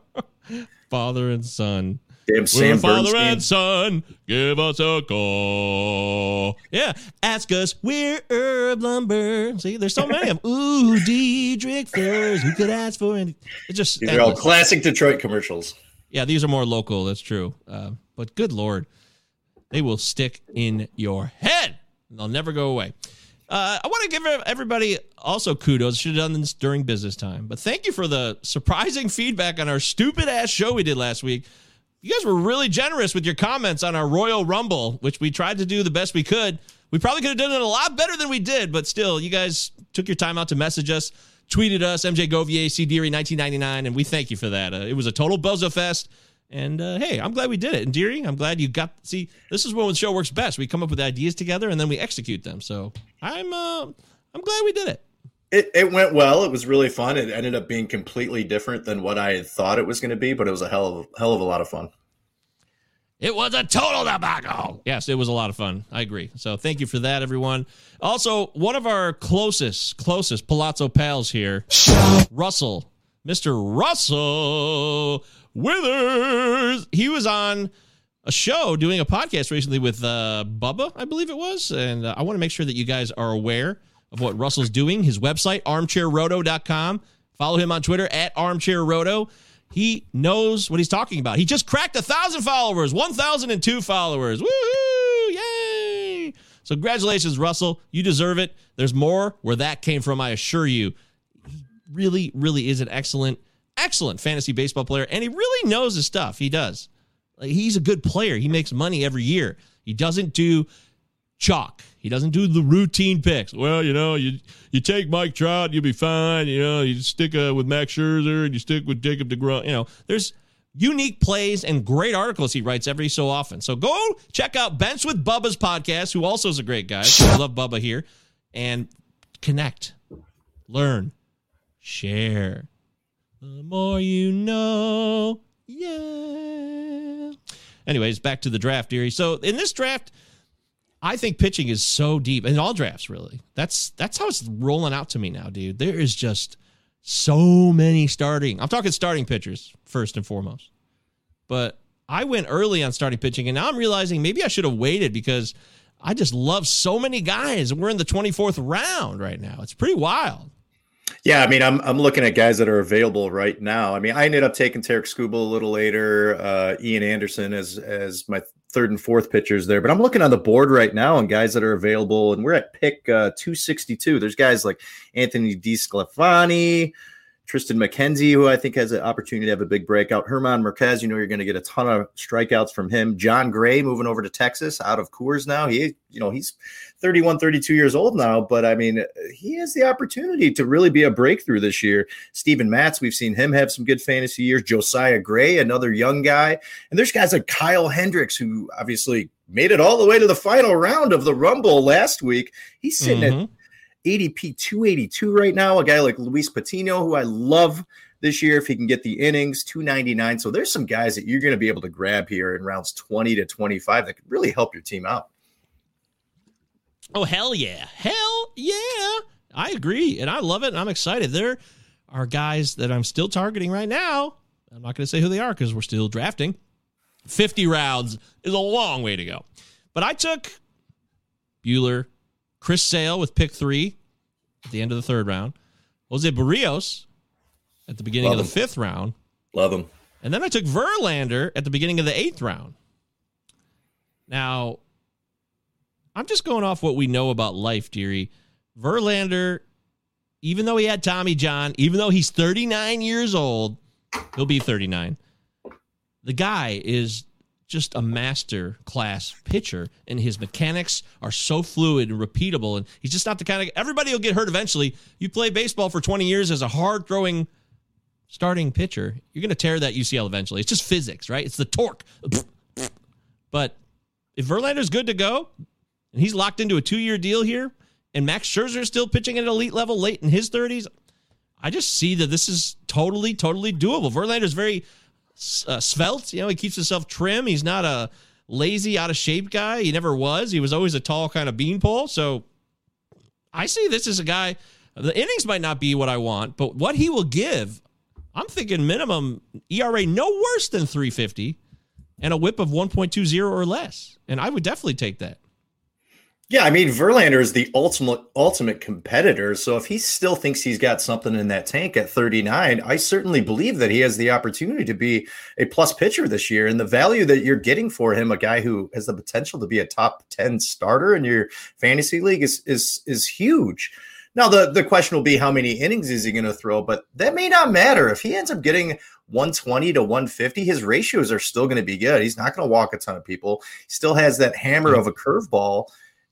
father and son.
Damn Sam
Father and Son, give us a call. Yeah, ask us. We're Herb Lumber. See, there's so many of them. Ooh, Dittrich Furs. Who could ask for any? It's just
these are all classic Detroit commercials.
Yeah, these are more local. That's true. Uh, but good lord, they will stick in your head. They'll never go away. Uh, I want to give everybody also kudos. Should have done this during business time, but thank you for the surprising feedback on our stupid ass show we did last week you guys were really generous with your comments on our Royal Rumble, which we tried to do the best we could. We probably could have done it a lot better than we did, but still, you guys took your time out to message us, tweeted us, MJ Govier, C. Deary, 1999, and we thank you for that. Uh, it was a total bozo fest. And uh, hey, I'm glad we did it. And Deary, I'm glad you got. See, this is when the show works best. We come up with ideas together and then we execute them. So I'm, uh, I'm glad we did it.
It, it went well. It was really fun. It ended up being completely different than what I thought it was going to be, but it was a hell of hell of a lot of fun.
It was a total debacle. Yes, it was a lot of fun. I agree. So thank you for that, everyone. Also, one of our closest, closest Palazzo pals here, Russell, Mr. Russell Withers. He was on a show doing a podcast recently with uh, Bubba, I believe it was. And uh, I want to make sure that you guys are aware of what Russell's doing. His website, armchairroto.com. Follow him on Twitter at armchairroto. He knows what he's talking about. He just cracked a thousand followers, 1,002 followers. Woohoo! Yay! So, congratulations, Russell. You deserve it. There's more where that came from, I assure you. Really, really is an excellent, excellent fantasy baseball player, and he really knows his stuff. He does. Like, he's a good player. He makes money every year. He doesn't do chalk. He doesn't do the routine picks. Well, you know, you you take Mike Trout, you'll be fine. You know, you stick uh, with Max Scherzer and you stick with Jacob DeGrom. You know, there's unique plays and great articles he writes every so often. So go check out Bench with Bubba's podcast, who also is a great guy. I love Bubba here, and connect, learn, share. The more you know, yeah. Anyways, back to the draft, Deary. So in this draft I think pitching is so deep in all drafts, really. That's that's how it's rolling out to me now, dude. There is just so many starting. I'm talking starting pitchers first and foremost. But I went early on starting pitching, and now I'm realizing maybe I should have waited because I just love so many guys. We're in the 24th round right now. It's pretty wild.
Yeah, I mean, I'm I'm looking at guys that are available right now. I mean, I ended up taking Tarik Skubal a little later, uh, Ian Anderson as as my third and fourth pitchers there. But I'm looking on the board right now and guys that are available, and we're at pick uh, 262. There's guys like Anthony DeSclafani, Triston McKenzie, who I think has an opportunity to have a big breakout. German Marquez, you know, you're going to get a ton of strikeouts from him. Jon Gray moving over to Texas out of Coors now. He, you know, he's 31, 32 years old now, but I mean, he has the opportunity to really be a breakthrough this year. Steven Matz, we've seen him have some good fantasy years. Josiah Gray, another young guy. And there's guys like Kyle Hendricks, who obviously made it all the way to the final round of the Rumble last week. He's sitting
Mhm.
at ADP 282 right now. A guy like Luis Patino, who I love this year, if he can get the innings, 299. So there's some guys that you're going to be able to grab here in rounds 20 to 25 that could really help your team out.
Oh hell yeah, hell yeah! I agree, and I love it, and I'm excited. There are guys that I'm still targeting right now. I'm not going to say who they are because we're still drafting. 50 rounds is a long way to go, but I took Buehler, Chris Sale with pick three at the end of the third round, Jose Berrios at the beginning
Love
of the
him.
fifth round,
Love him.
and then I took Verlander at the beginning of the eighth round. Now, I'm just going off what we know about life, dearie. Verlander, even though he had Tommy John, even though he's 39 years old, he'll be 39. The guy is just a master class pitcher, and his mechanics are so fluid and repeatable. And he's just not the kind of everybody will get hurt eventually. You play baseball for 20 years as a hard throwing starting pitcher, you're going to tear that UCL eventually. It's just physics, right? It's the torque. But if Verlander's good to go, and he's locked into a two year deal here, and Max Scherzer is still pitching at an elite level late in his 30s, I just see that this is totally, totally doable. Verlander's very uh, svelte. You know, he keeps himself trim. He's not a lazy, out of shape guy. He never was. He was always a tall kind of beanpole. So I see this as a guy. The innings might not be what I want, but what he will give, I'm thinking minimum ERA no worse than 350 and a whip of 1.20 or less. And I would definitely take that.
Yeah, I mean Verlander is the ultimate ultimate competitor. So if he still thinks he's got something in that tank at 39, I certainly believe that he has the opportunity to be a plus pitcher this year. And the value that you're getting for him, a guy who has the potential to be a top 10 starter in your fantasy league, is is is huge. Now the the question will be how many innings is he going to throw, but that may not matter. If he ends up getting 120 to 150, his ratios are still going to be good. He's not going to walk a ton of people. He still has that hammer of a curveball.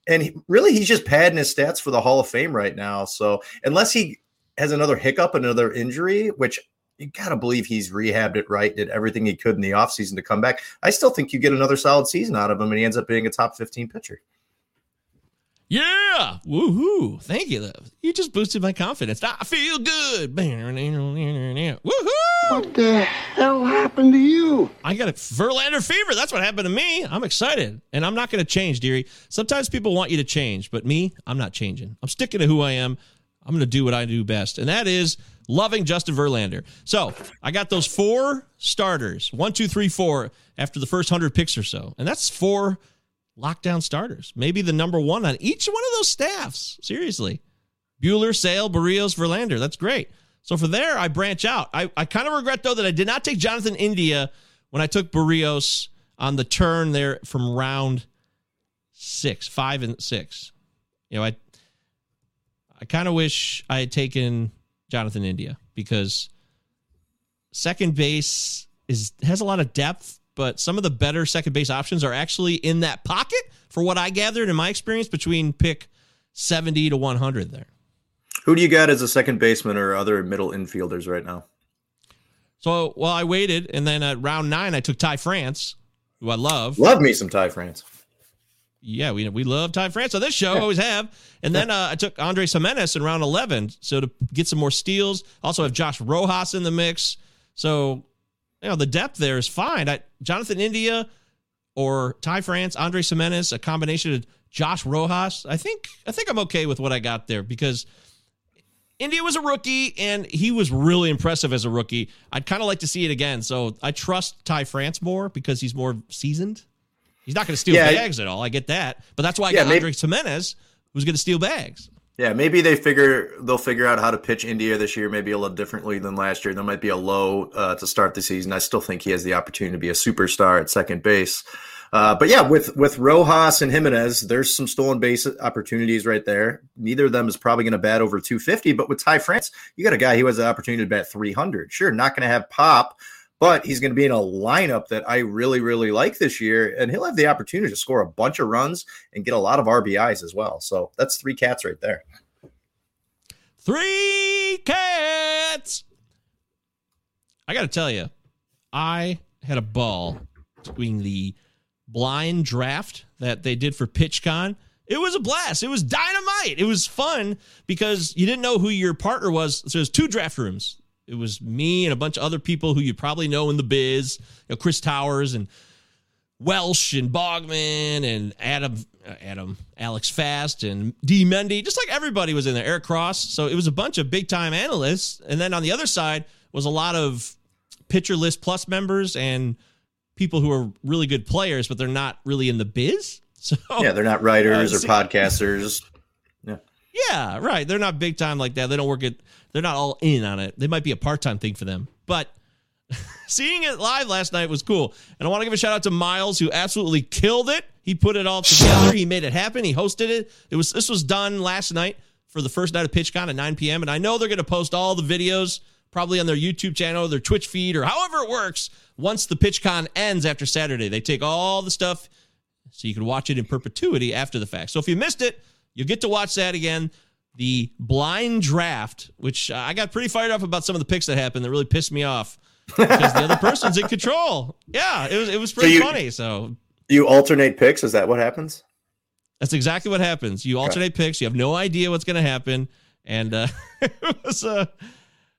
And he, really, he's just padding his stats for the Hall of Fame right now. So unless he has another hiccup, another injury, which you got to believe he's rehabbed it right, did everything he could in the offseason to come back. I still think you get another solid season out of him, and he ends up being a top 15 pitcher.
Yeah. Woohoo. Thank you. love. You just boosted my confidence. I feel good. Woohoo.
What the hell happened to you?
I got a Verlander fever. That's what happened to me. I'm excited. And I'm not going to change, dearie. Sometimes people want you to change, but me, I'm not changing. I'm sticking to who I am. I'm going to do what I do best. And that is loving Justin Verlander. So I got those four starters one, two, three, four after the first 100 picks or so. And that's four lockdown starters. Maybe the number one on each one of those staffs. Seriously. Buehler, Sale, Berrios, Verlander. That's great. So for there, I branch out. I, I kind of regret, though, that I did not take Jonathan India when I took Berrios on the turn there from round six, five and six. You know, I I kind of wish I had taken Jonathan India because second base is has a lot of depth, but some of the better second base options are actually in that pocket for what I gathered in my experience between pick 70 to 100 there.
Who do you got as a second baseman or other middle infielders right now?
So, well, I waited, and then at round nine, I took Ty France, who I love.
Love me some Ty France.
Yeah, we we love Ty France on this show, always have. And then uh, I took Andre Gimenez in round 11, so to get some more steals. Also have Josh Rojas in the mix. So, you know, the depth there is fine. I, Jonathan India or Ty France, Andre Gimenez, a combination of Josh Rojas. I think I think I'm okay with what I got there because India was a rookie and he was really impressive as a rookie. I'd kind of like to see it again. So I trust Ty France more because he's more seasoned. He's not going to steal
Yeah.
bags at all. I get that. But that's why I
Yeah,
got
maybe-
Andre Gimenez, who's going to steal bags.
Yeah, maybe they figure they'll figure out how to pitch India this year, maybe a little differently than last year. There might be a low uh, to start the season. I still think he has the opportunity to be a superstar at second base. Uh, but yeah, with with Rojas and Gimenez, there's some stolen base opportunities right there. Neither of them is probably going to bat over 250. But with Ty France, you got a guy who has the opportunity to bat 300. Sure, not going to have pop, but he's going to be in a lineup that I really, really like this year, and he'll have the opportunity to score a bunch of runs and get a lot of RBIs as well. So that's three cats right there.
Three cats. I got to tell you, I had a ball doing the blind draft that they did for PitchCon. It was a blast. It was dynamite. It was fun because you didn't know who your partner was. So there's two draft rooms. It was me and a bunch of other people who you probably know in the biz, you know, Chris Towers and Welsh and Bogman and Adam, uh, Adam, Alex Fast and D Mendy, just like everybody was in there. Eric Cross. So it was a bunch of big time analysts, and then on the other side was a lot of pitcher list plus members and people who are really good players, but they're not really in the biz. So
Yeah, they're not writers
Uh,
or podcasters. Yeah.
yeah, right. They're not big time like that. They don't work at. They're not all in on it. They might be a part time thing for them. But seeing it live last night was cool. And I want to give a shout out to Miles who absolutely killed it. He put it all together. He made it happen. He hosted it. It was this was done last night for the first night of PitchCon at 9 p.m. And I know they're going to post all the videos probably on their YouTube channel, their Twitch feed, or however it works. Once the PitchCon ends after Saturday, they take all the stuff so you can watch it in perpetuity after the fact. So if you missed it, you'll get to watch that again. The blind draft, which I got pretty fired up about some of the picks that happened that really pissed me off because the other person's in control. Yeah, it was it was pretty
you-
funny. So
You alternate picks. Is that what happens?
that's exactly what happens. You alternate picks. You have no idea what's going to happen, and uh, it was uh,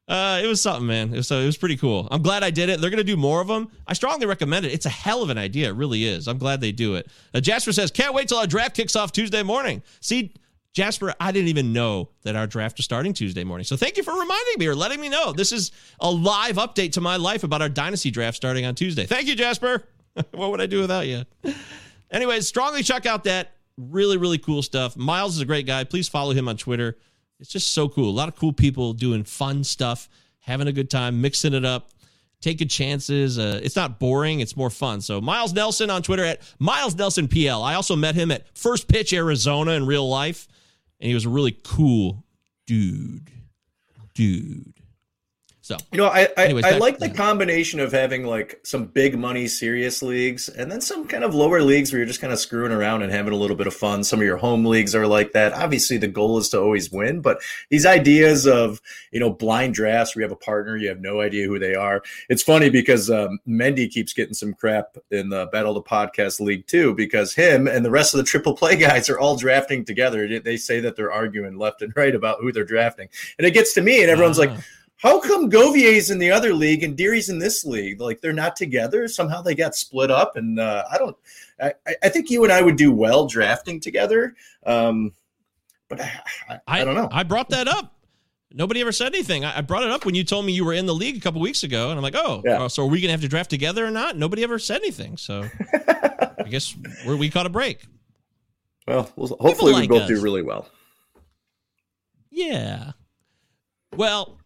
uh, it was something, man. It was, uh, it was pretty cool. I'm glad I did it. They're to do more of them. I strongly recommend it. It's a hell of an idea. It really is. I'm glad they do it. Uh, Jasper says, "Can't wait till our draft kicks off Tuesday morning." See. Jasper, I didn't even know that our draft is starting Tuesday morning. So thank you for reminding me or letting me know. This is a live update to my life about our dynasty draft starting on Tuesday. Thank you, Jasper. what would I do without you? Anyways, strongly check out that really, really cool stuff. Miles is a great guy. Please follow him on Twitter. It's just so cool. A lot of cool people doing fun stuff, having a good time, mixing it up, taking chances. Uh, it's not boring, it's more fun. So, Miles Nelson on Twitter at Miles Nelson PL. I also met him at First Pitch Arizona in real life, and he was a really cool dude. Dude. So,
You know, I I,
Anyways,
I like the combination of having like some big money serious leagues and then some kind of lower leagues where you're just kind of screwing around and having a little bit of fun. Some of your home leagues are like that. Obviously, the goal is to always win, but these ideas of you know blind drafts where you have a partner, you have no idea who they are. It's funny because um, Mendy keeps getting some crap in the Battle of the Podcast League too because him and the rest of the triple play guys are all drafting together. They say that they're arguing left and right about who they're drafting, and it gets to me, and everyone's like
Ah.
How come Govier's in the other league and Deary's in this league? Like they're not together. Somehow they got split up, and uh, I don't. I, I- think you and I would do well drafting together, um, but I, I, I don't know.
I brought that up. Nobody ever said anything. I I brought it up when you told me you were in the league a couple weeks ago, and I'm like, oh,
Yeah.
uh, so are we gonna have to draft together or not? Nobody ever said anything, so I guess we're, we caught a break.
well, we'll hopefully
like
we both
us.
do really well.
Yeah. Well,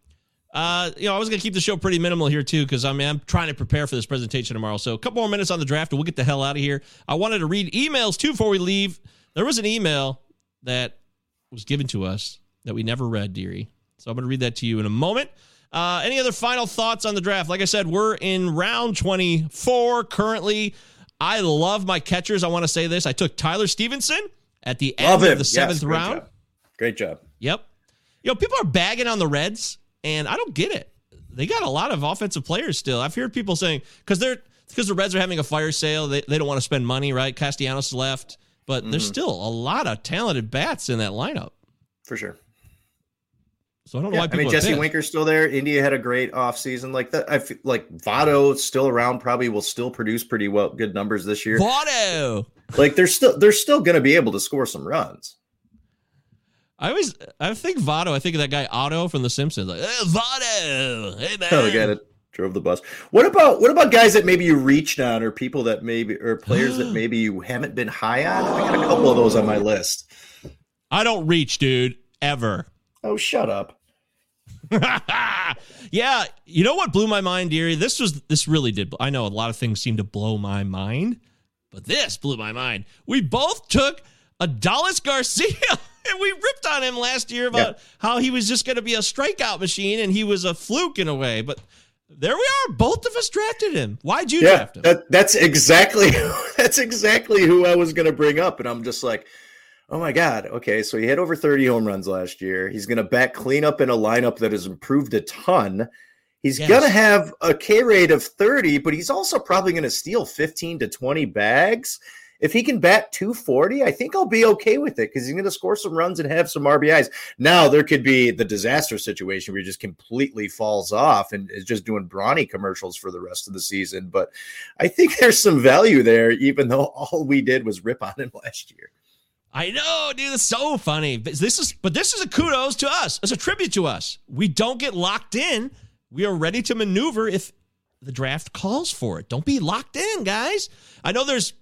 uh, you know, I was gonna keep the show pretty minimal here too, because I mean I'm trying to prepare for this presentation tomorrow. So a couple more minutes on the draft, and we'll get the hell out of here. I wanted to read emails too before we leave. There was an email that was given to us that we never read, dearie. So I'm gonna read that to you in a moment. Uh, any other final thoughts on the draft? Like I said, we're in round 24 currently. I love my catchers. I want to say this. I took Tyler Stephenson at the end of the
Yes,
seventh
great
round.
job. Great job.
Yep. You know, people are bagging on the Reds, and I don't get it. They got a lot of offensive players still. I've heard people saying because they're because the Reds are having a fire sale, they, they don't want to spend money, right? Castellanos left, but there's
Mhm.
still a lot of talented bats in that lineup.
For sure.
So I don't know
Yeah,
why
I mean Jesse
pissed.
Winker's still there. India had a great offseason. Like that, I feel like Votto still around. Probably will still produce pretty well, good numbers this year.
Votto.
Like they're still they're still going to be able to score some runs.
I always I think Votto. I think of that guy Otto from The Simpsons. Like "Eh, Votto, hey man.
Oh, guy that drove the bus. What about what about guys that maybe you reached on, or people that maybe or players that maybe you haven't been high on? I got a couple of those on my list.
I don't reach, dude, ever.
Oh, shut up.
yeah, you know what blew my mind, dearie? This was this really did. I know a lot of things seem to blow my mind, But this blew my mind. We both took Adolis Garcia and we ripped on him last year about how he was just going to be a strikeout machine and he was a fluke in a way. But there we are. Both of us drafted him. Why'd you
Yeah,
draft him?
that, that's exactly that's exactly who I was going to bring up, and I'm just like, oh my god, okay. So he had over 30 home runs last year. He's going to back clean up in a lineup that has improved a ton. He's
Yes.
going to have a K rate of 30, but he's also probably going to steal 15 to 20 bags. If he can bat 240, I think I'll be okay with it because he's going to score some runs and have some RBIs. Now there could be the disaster situation where he just completely falls off and is just doing brawny commercials for the rest of the season. But I think there's some value there, even though all we did was rip on him last year.
I know, dude. It's so funny. This is, but this is a kudos to us. It's a tribute to us. We don't get locked in. We are ready to maneuver if the draft calls for it. Don't be locked in, guys. I know there's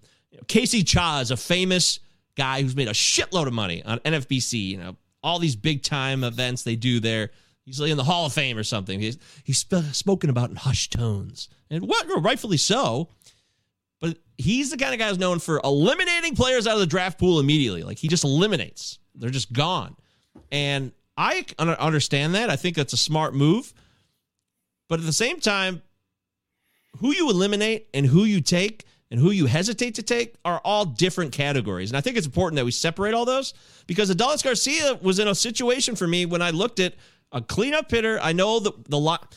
Casey Cha is a famous guy who's made a shitload of money on NFBC. You know, all these big time events they do there. He's like in the Hall of Fame or something. He's he's sp- spoken about in hushed tones, and what rightfully so. But he's the kind of guy who's known for eliminating players out of the draft pool immediately. Like he just eliminates; they're just gone. And I un- understand that. I think that's a smart move. But at the same time, who you eliminate and who you take and who you hesitate to take are all different categories. And I think it's important that we separate all those because Adolis Garcia was in a situation for me when I looked at a cleanup hitter. I know the the lot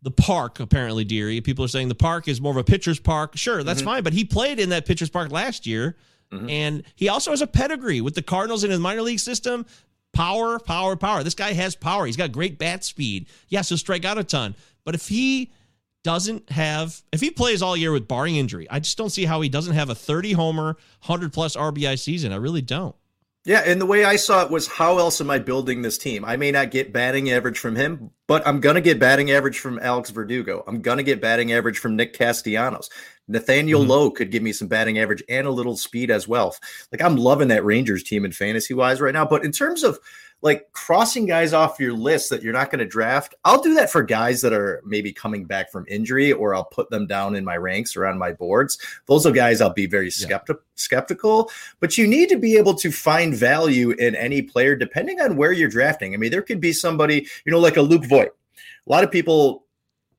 the park apparently Deary. People are saying the park is more of a pitcher's park. Sure, that's mm-hmm. fine, but he played in that pitcher's park last year. Mm-hmm. And he also has a pedigree with the Cardinals in his minor league system. Power, power, power. This guy has power. He's got great bat speed. Yes, he'll strike out a ton. But if he doesn't have, if he plays all year with barring injury, I just don't see how he doesn't have a 30 homer, 100 plus RBI season. I really don't.
Yeah, and the way I saw it was how else am I building this team? I may not get batting average from him, but I'm going to get batting average from Alex Verdugo. I'm going to get batting average from Nick Castellanos. Nathaniel
Mhm.
Lowe could give me some batting average and a little speed as well. Like I'm loving that Rangers team in fantasy wise right now, but in terms of like crossing guys off your list that you're not going to draft, I'll do that for guys that are maybe coming back from injury or I'll put them down in my ranks or on my boards. Those are guys I'll be very skepti- skeptical, but you need to be able to find value in any player depending on where you're drafting. I mean, there could be somebody, you know, like a Luke Voit. A lot of people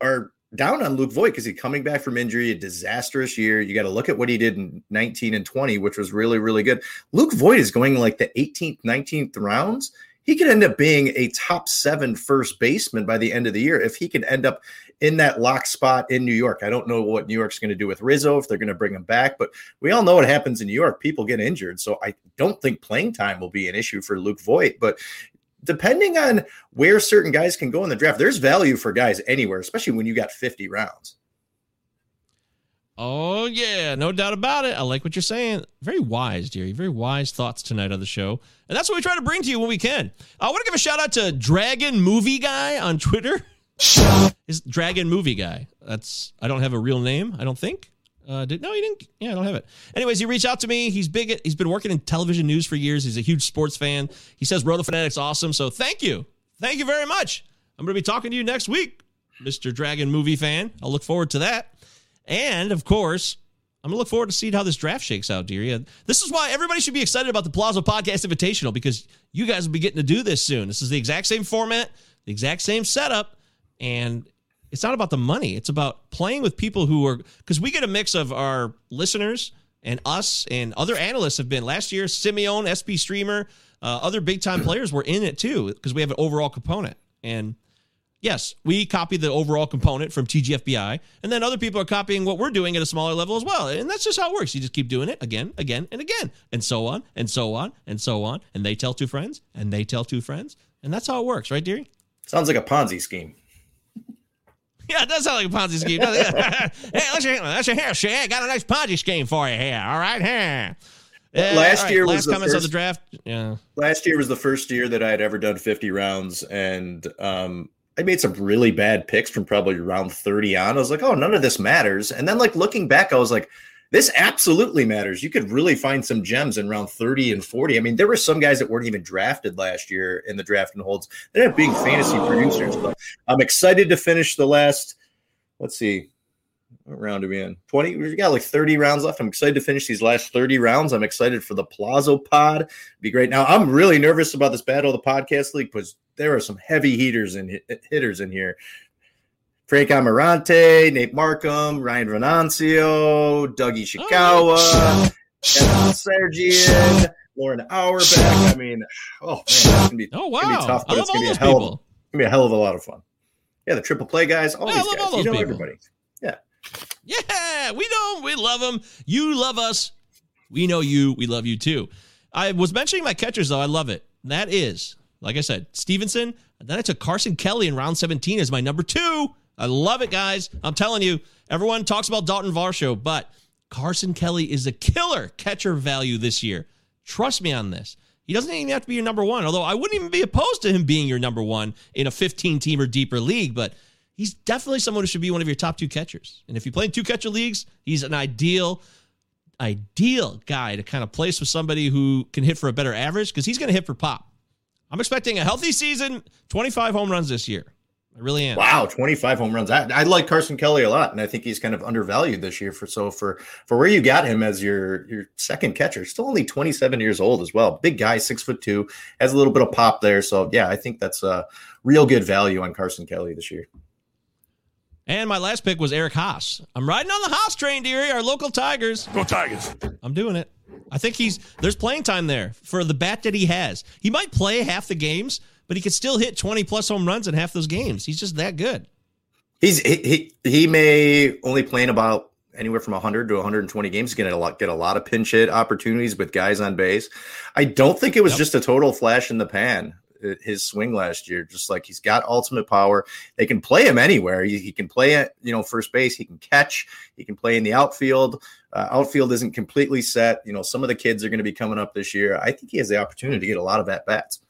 are down on Luke Voit because he's coming back from injury, a disastrous year. You got to look at what he did in 19 and 20, which was really, really good. Luke Voit is going like the 18th, 19th rounds. He could end up being a top seven first baseman by the end of the year if he could end up in that lock spot in New York. I don't know what New York's going to do with Rizzo, if they're going to bring him back, but we all know what happens in New York. People get injured. So I don't think playing time will be an issue for Luke Voit. But depending on where certain guys can go in the draft, there's value for guys anywhere, especially when you got 50 rounds.
Oh yeah, no doubt about it. I like what you're saying. Very wise, dearie. Very wise thoughts tonight on the show, and that's what we try to bring to you when we can. I want to give a shout out to Dragon Movie Guy on Twitter. Is Dragon Movie Guy? That's I don't have a real name. I don't think. Uh, did no, he didn't. Yeah, I don't have it. Anyways, he reached out to me. He's big. He's been working in television news for years. He's a huge sports fan. He says Roto Fanatics awesome. So thank you, thank you very much. I'm going to be talking to you next week, Mr. Dragon Movie fan. I'll look forward to that. And of course, I'm gonna look forward to seeing how this draft shakes out, dearie. This is why everybody should be excited about the Palazzo Podcast Invitational because you guys will be getting to do this soon. This is the exact same format, the exact same setup, and it's not about the money. It's about playing with people who are because we get a mix of our listeners and us and other analysts have been last year. Simeon, SP Streamer, uh, other big time players were in it too because we have an overall component and yes, we copy the overall component from TGFBI, and then other people are copying what we're doing at a smaller level as well. And that's just how it works. You just keep doing it again, again, and again, and so on, and so on, and so on. And they tell two friends, and they tell two friends. And that's how it works, right, dearie?
Sounds like a Ponzi scheme.
Yeah, it does sound like a Ponzi scheme. hey, let's your, hair, Shay. I got a nice Ponzi scheme for you here. All right, here. Yeah,
Last
right,
year was
last
the
comments on
first-
the draft. Yeah.
Last year was the first year that I had ever done 50 rounds, and um, I made some really bad picks from probably around 30 on. I was like, oh, none of this matters. And then, like, looking back, I was like, this absolutely matters. You could really find some gems in round 30 and 40. I mean, there were some guys that weren't even drafted last year in the draft and holds They ended up being fantasy producers. But I'm excited to finish the last, let's see, What round are we in? 20. We've got like 30 rounds left. I'm excited to finish these last 30 rounds. I'm excited for the Palazzo pod. Be great. Now, I'm really nervous about this battle of the podcast league because there are some heavy heaters and uh, hitters in here. Frank Amarante, Nate Markham, Ryan Venancio, Dougie Ishikawa, Evan Sergian, Lauren Auerbach. I mean, oh man, it's gonna be,
Oh,
gonna be tough, but it's gonna be a hell of,
people.
it's gonna be a hell of a lot of fun. Yeah, the triple play guys, all
I
these guys. You know
people.
everybody. Yeah.
We know We love them. You love us. We know you. We love you too. I was mentioning my catchers, though. I love it. That is, like I said, Stephenson. And then I took Carson Kelly in round 17 as my number two. I love it, guys. I'm telling you, everyone talks about Dalton Varsho, but Carson Kelly is a killer catcher value this year. Trust me on this. He doesn't even have to be your number one, although I wouldn't even be opposed to him being your number one in a 15 team or deeper league, but he's definitely someone who should be one of your top two catchers. And if you play in two catcher leagues, he's an ideal, ideal guy to kind of place with somebody who can hit for a better average because he's going to hit for pop. I'm expecting a healthy season, 25 home runs this year. I really am.
Wow, 25 home runs. I, I like Carson Kelly a lot, and I think he's kind of undervalued this year for so for for where you got him as your your second catcher. Still only 27 years old as well. Big guy, six foot two, has a little bit of pop there. So yeah, I think that's a real good value on Carson Kelly this year.
And my last pick was Eric Haase. I'm riding on the Haase train, dearie, our local Tigers.
Go Tigers.
I'm doing it. I think he's there's playing time there for the bat that he has. He might play half the games, but he could still hit 20 plus home runs in half those games. He's just that good.
He's he he, he may only play in about anywhere from 100 to 120 games. He's going to get a lot of pinch hit opportunities with guys on base. I don't think it was
Yep.
just a total flash in the pan. Uh, His swing last year, just like he's got ultimate power. They can play him anywhere. He, he can play at you know first base. He can catch. He can play in the outfield. Uh, outfield isn't completely set. You know some of the kids are going to be coming up this year. I think he has the opportunity to get a lot of at bats.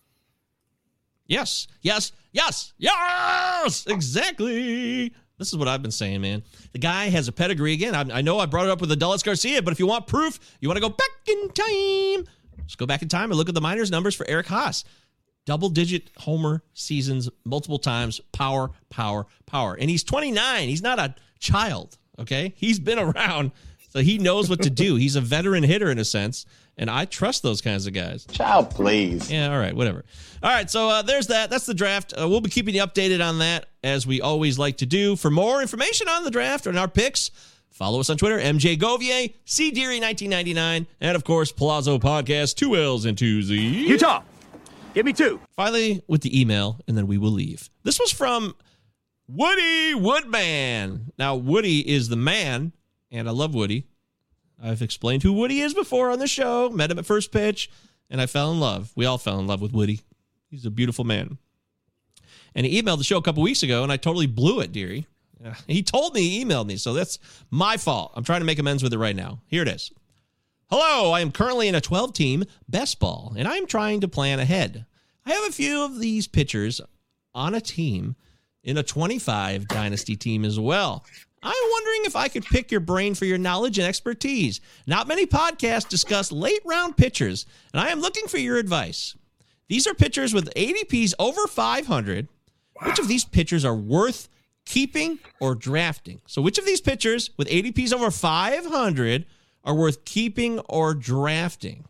Yes, yes, yes, yes, exactly. This is what I've been saying, man. The guy has a pedigree again. I, I know I brought it up with Adolis Garcia, but if you want proof, you want to go back in time. Just go back in time and look at the minors numbers for Eric Haase. Double digit homer seasons multiple times. Power, power, power. And he's 29. He's not a child, okay? He's been around, so he knows what to do. He's a veteran hitter in a sense, and I trust those kinds of guys.
Child, please.
Yeah, all right, whatever. All right, so uh, there's that. That's the draft. Uh, we'll be keeping you updated on that as we always like to do. For more information on the draft and our picks, follow us on Twitter, MJ Govier, C Deary 1999, and of course, Palazzo Podcast, two L's and two Z's.
Utah, give me two.
Finally, with the email, and then we will leave. This was from Woody Woodman. Now, Woody is the man, and I love Woody. I've explained who Woody is before on the show, met him at first pitch, and I fell in love. We all fell in love with Woody. He's a beautiful man. And he emailed the show a couple weeks ago, and I totally blew it, dearie. He told me he emailed me, so that's my fault. I'm trying to make amends with it right now. Here it is. Hello, I am currently in a 12 team best ball, and I am trying to plan ahead. I have a few of these pitchers on a team in a 25 dynasty team as well. I'm wondering if I could pick your brain for your knowledge and expertise. Not many podcasts discuss late round pitchers, and I am looking for your advice. These are pitchers with ADPs over 500. Which of these pitchers are worth keeping or drafting? So, which of these pitchers with ADPs over 500 are worth keeping or drafting?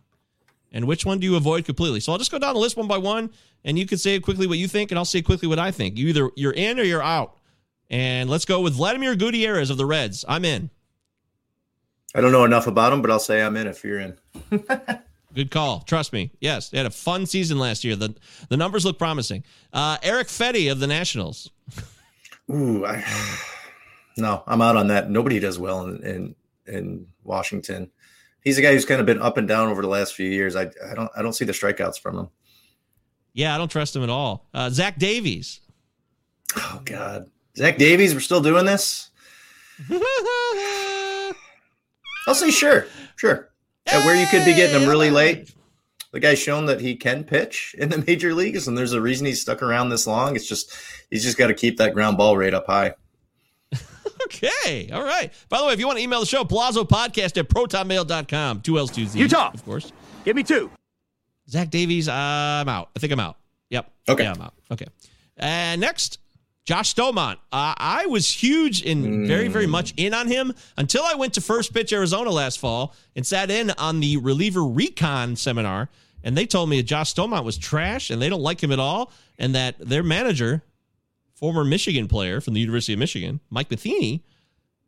And which one do you avoid completely? So, I'll just go down the list one by one, and you can say quickly what you think, and I'll say quickly what I think. You either you're in or you're out. And let's go with Vladimir Gutierrez of the Reds. I'm in.
I don't know enough about him, but I'll say I'm in if you're in.
Good call. Trust me. Yes, they had a fun season last year. The the numbers look promising. Uh, Erick Fedde of the Nationals.
Ooh, I, no, I'm out on that. Nobody does well in, in in Washington. He's a guy who's kind of been up and down over the last few years. I I don't I don't see the strikeouts from him.
Yeah, I don't trust him at all. Uh, Zach Davies.
Oh God, Zach Davies, we're still doing this. I'll say sure, sure. At where you could be getting him really late. The guy's shown that he can pitch in the major leagues, and there's a reason he's stuck around this long. It's just he's just got to keep that ground ball rate up high.
Okay. All right. By the way, if you want to email the show, Palazzo Podcast at protonmail.com. Two L's, two Z's.
Utah.
Of course.
Give me two.
Zach Davies, I'm out. I think I'm out. Yep.
Okay.
Yeah, I'm out. Okay. And next, Josh Staumont. Uh, I was huge and very, very much in on him until I went to First Pitch Arizona last fall and sat in on the reliever recon seminar. And they told me that Josh Staumont was trash and they don't like him at all. And that their manager, former Michigan player from the University of Michigan, Mike Matheny,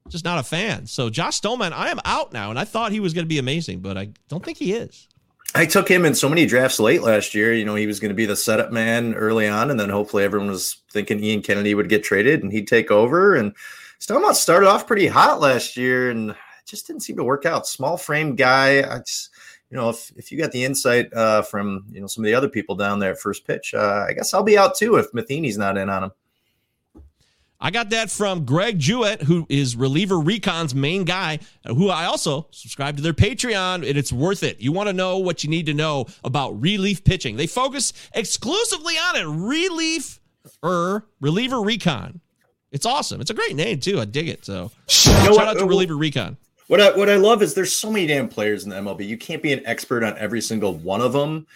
just not a fan. So Josh Staumont, I am out now. And I thought he was going to be amazing, but I don't think he is.
I took him in so many drafts late last year. You know, he was going to be the setup man early on, and then hopefully everyone was thinking Ian Kennedy would get traded and he'd take over. And Staumont started off pretty hot last year, and just didn't seem to work out. Small frame guy. I just, you know, if, if you got the insight uh, from you know some of the other people down there at first pitch, uh, I guess I'll be out too if Matheny's not in on him.
I got that from Greg Jewett, who is Reliever Recon's main guy, who I also subscribe to their Patreon, and it's worth it. You want to know what you need to know about relief pitching. They focus exclusively on it. Relief or Reliever Recon. It's awesome. It's a great name, too. I dig it. So shout
what?
out to uh, Reliever Recon.
What I, what I love is there's so many damn players in the MLB. You can't be an expert on every single one of them.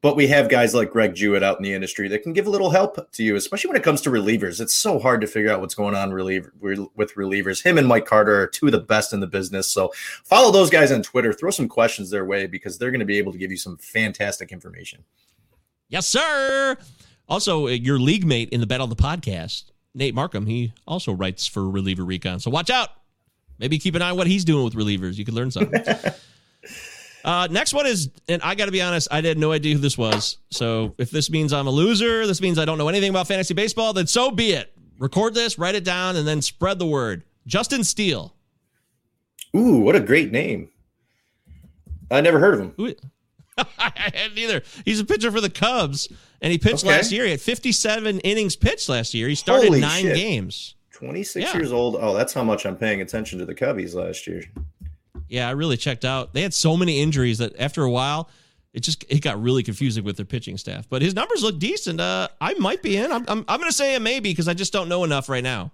But we have guys like Greg Jewett out in the industry that can give a little help to you, especially when it comes to relievers. It's so hard to figure out what's going on reliever, with relievers. Him and Mike Carter are two of the best in the business. So follow those guys on Twitter. Throw some questions their way because they're going to be able to give you some fantastic information.
Yes, sir. Also, uh, your league mate in the Battle of the Podcast, Nate Markham, he also writes for Reliever Recon. So watch out. Maybe keep an eye on what he's doing with relievers. You could learn something. Uh, next one is, and I got to be honest, I had no idea who this was. So if this means I'm a loser, this means I don't know anything about fantasy baseball, then so be it. Record this, write it down, and then spread the word. Justin Steele.
Ooh, what a great name. I never heard of him.
I hadn't either. He's a pitcher for the Cubs, and he pitched
Okay.
last year. He had 57 innings pitched last year. He started
Holy
nine
shit.
games.
26
Yeah.
years old. Oh, that's how much I'm paying attention to the Cubbies last year.
Yeah, I really checked out. They had so many injuries that after a while, it just it got really confusing with their pitching staff. But his numbers look decent. Uh, I might be in. I'm I'm, I'm going to say a maybe because I just don't know enough right now.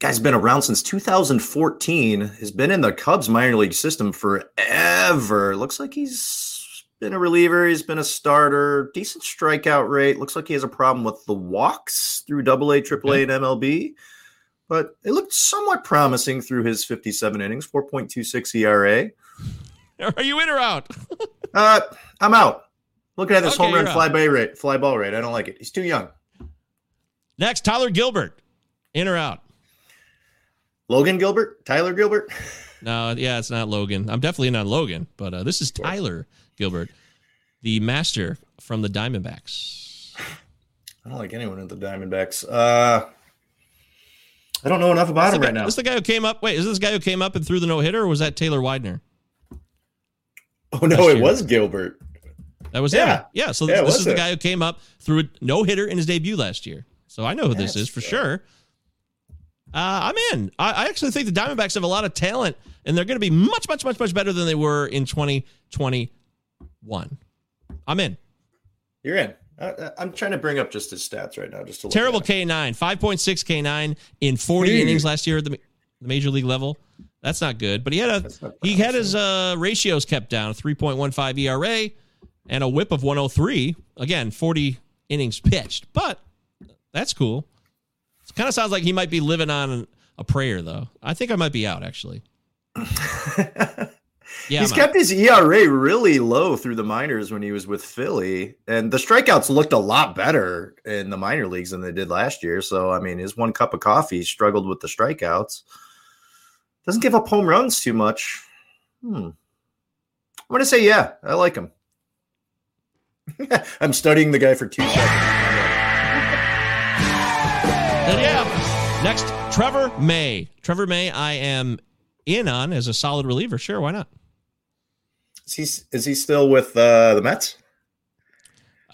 Guy's been around since 2014. Has been in the Cubs minor league system forever. Looks like he's been a reliever. He's been a starter. Decent strikeout rate. Looks like he has a problem with the walks through Double A, Triple A, and MLB. But it looked somewhat promising through his 57 innings, 4.26 ERA.
Are you in or out?
Uh, I'm out. Looking at this
Okay,
home run fly by rate, fly ball rate. I don't like it. He's too young.
Next, Tyler Gilbert. In or out?
Logan Gilbert, Tyler Gilbert.
No, yeah, it's not Logan. I'm definitely not Logan, but uh, this is Tyler Gilbert, the master from the Diamondbacks.
I don't like anyone at the Diamondbacks. Uh, I don't know enough about
This
him
the,
right now.
this the guy who came up. Wait, is this the guy who came up and threw the no hitter, or was that Taylor Widener?
Oh no, it
year?
was Gilbert.
That was
Yeah.
him. Yeah. So
Yeah,
this
was
is the guy who came up threw a no hitter in his debut last year. So I know who this is for
right.
sure. Uh, I'm in. I, I actually think the Diamondbacks have a lot of talent, and they're going to be much, much, much, much better than they were in 2021. I'm in.
You're in. I, I'm trying to bring up just his stats right now, just to look
Terrible. K9, 5.6 K9 in 40
Hey.
innings last year at the, the major league level. That's not good. But he had a he had his uh, ratios kept down, 3.15 ERA E and a whip of 103. Again, 40 innings pitched. But that's cool. It kind of sounds like he might be living on a prayer though. I think I might be out actually. Yeah,
He's kept his ERA really low through the minors when he was with Philly, and the strikeouts looked a lot better in the minor leagues than they did last year. So, I mean, his one cup of coffee struggled with the strikeouts. Doesn't give up home runs too much. Hmm. I'm going to say, yeah, I like him. I'm studying the guy for two seconds.
And yeah. Next, Trevor May. Trevor May, I am in on as a solid reliever. Sure, why not?
Is he, is he still with uh, the Mets?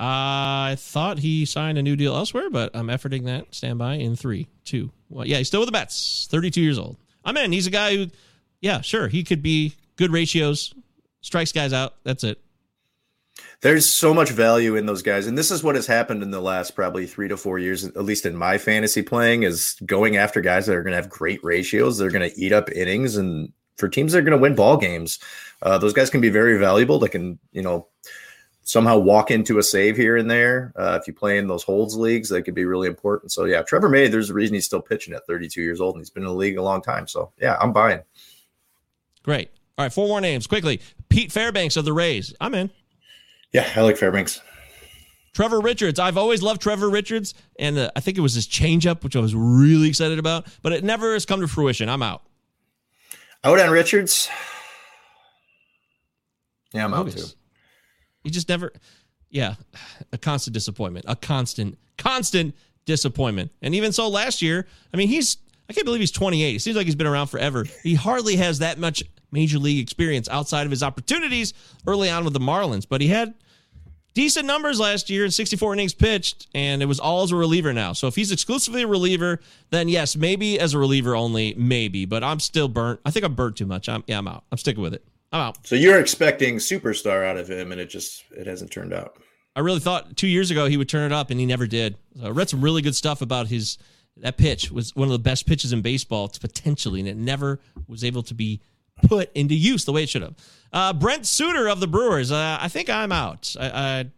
I thought he signed a new deal elsewhere, but I'm efforting that. Stand by in three, two. Yeah, he's still with the Mets. 32 years old. I'm in. He's a guy who, yeah, sure, he could be good ratios, strikes guys out. That's it.
There's so much value in those guys. And this is what has happened in the last probably three to four years, at least in my fantasy playing, is going after guys that are going to have great ratios. They're going to eat up innings. And for teams that are going to win ball games, uh, those guys can be very valuable. They can, you know, somehow walk into a save here and there. Uh, if you play in those holds leagues, they could be really important. So yeah, Trevor May, there's a reason he's still pitching at 32 years old and he's been in the league a long time. So yeah, I'm buying.
Great. All right, four more names quickly. Pete Fairbanks of the Rays. I'm in.
Yeah, I like Fairbanks.
Trevor Richards. I've always loved Trevor Richards, and uh, I think it was his changeup, which I was really excited about, but it never has come to fruition. I'm out.
Out on Richards. Yeah, I'm out too.
He just never, yeah, a constant disappointment, a constant, constant disappointment. And even so, last year, I mean, he's, I can't believe he's 28. It seems like he's been around forever. He hardly has that much major league experience outside of his opportunities early on with the Marlins, but he had decent numbers last year in 64 innings pitched, and it was all as a reliever now. So if he's exclusively a reliever, then yes, maybe as a reliever only, maybe. But I'm still burnt. I think I'm burnt too much. I'm yeah, I'm out. I'm sticking with it. I'm out.
So you're expecting superstar out of him, and it just it hasn't turned out.
I really thought two years ago he would turn it up, and he never did. So I read some really good stuff about his that pitch was one of the best pitches in baseball potentially, and it never was able to be put into use the way it should have. Uh, Brent Suter of the Brewers. Uh, I think I'm out. I, I,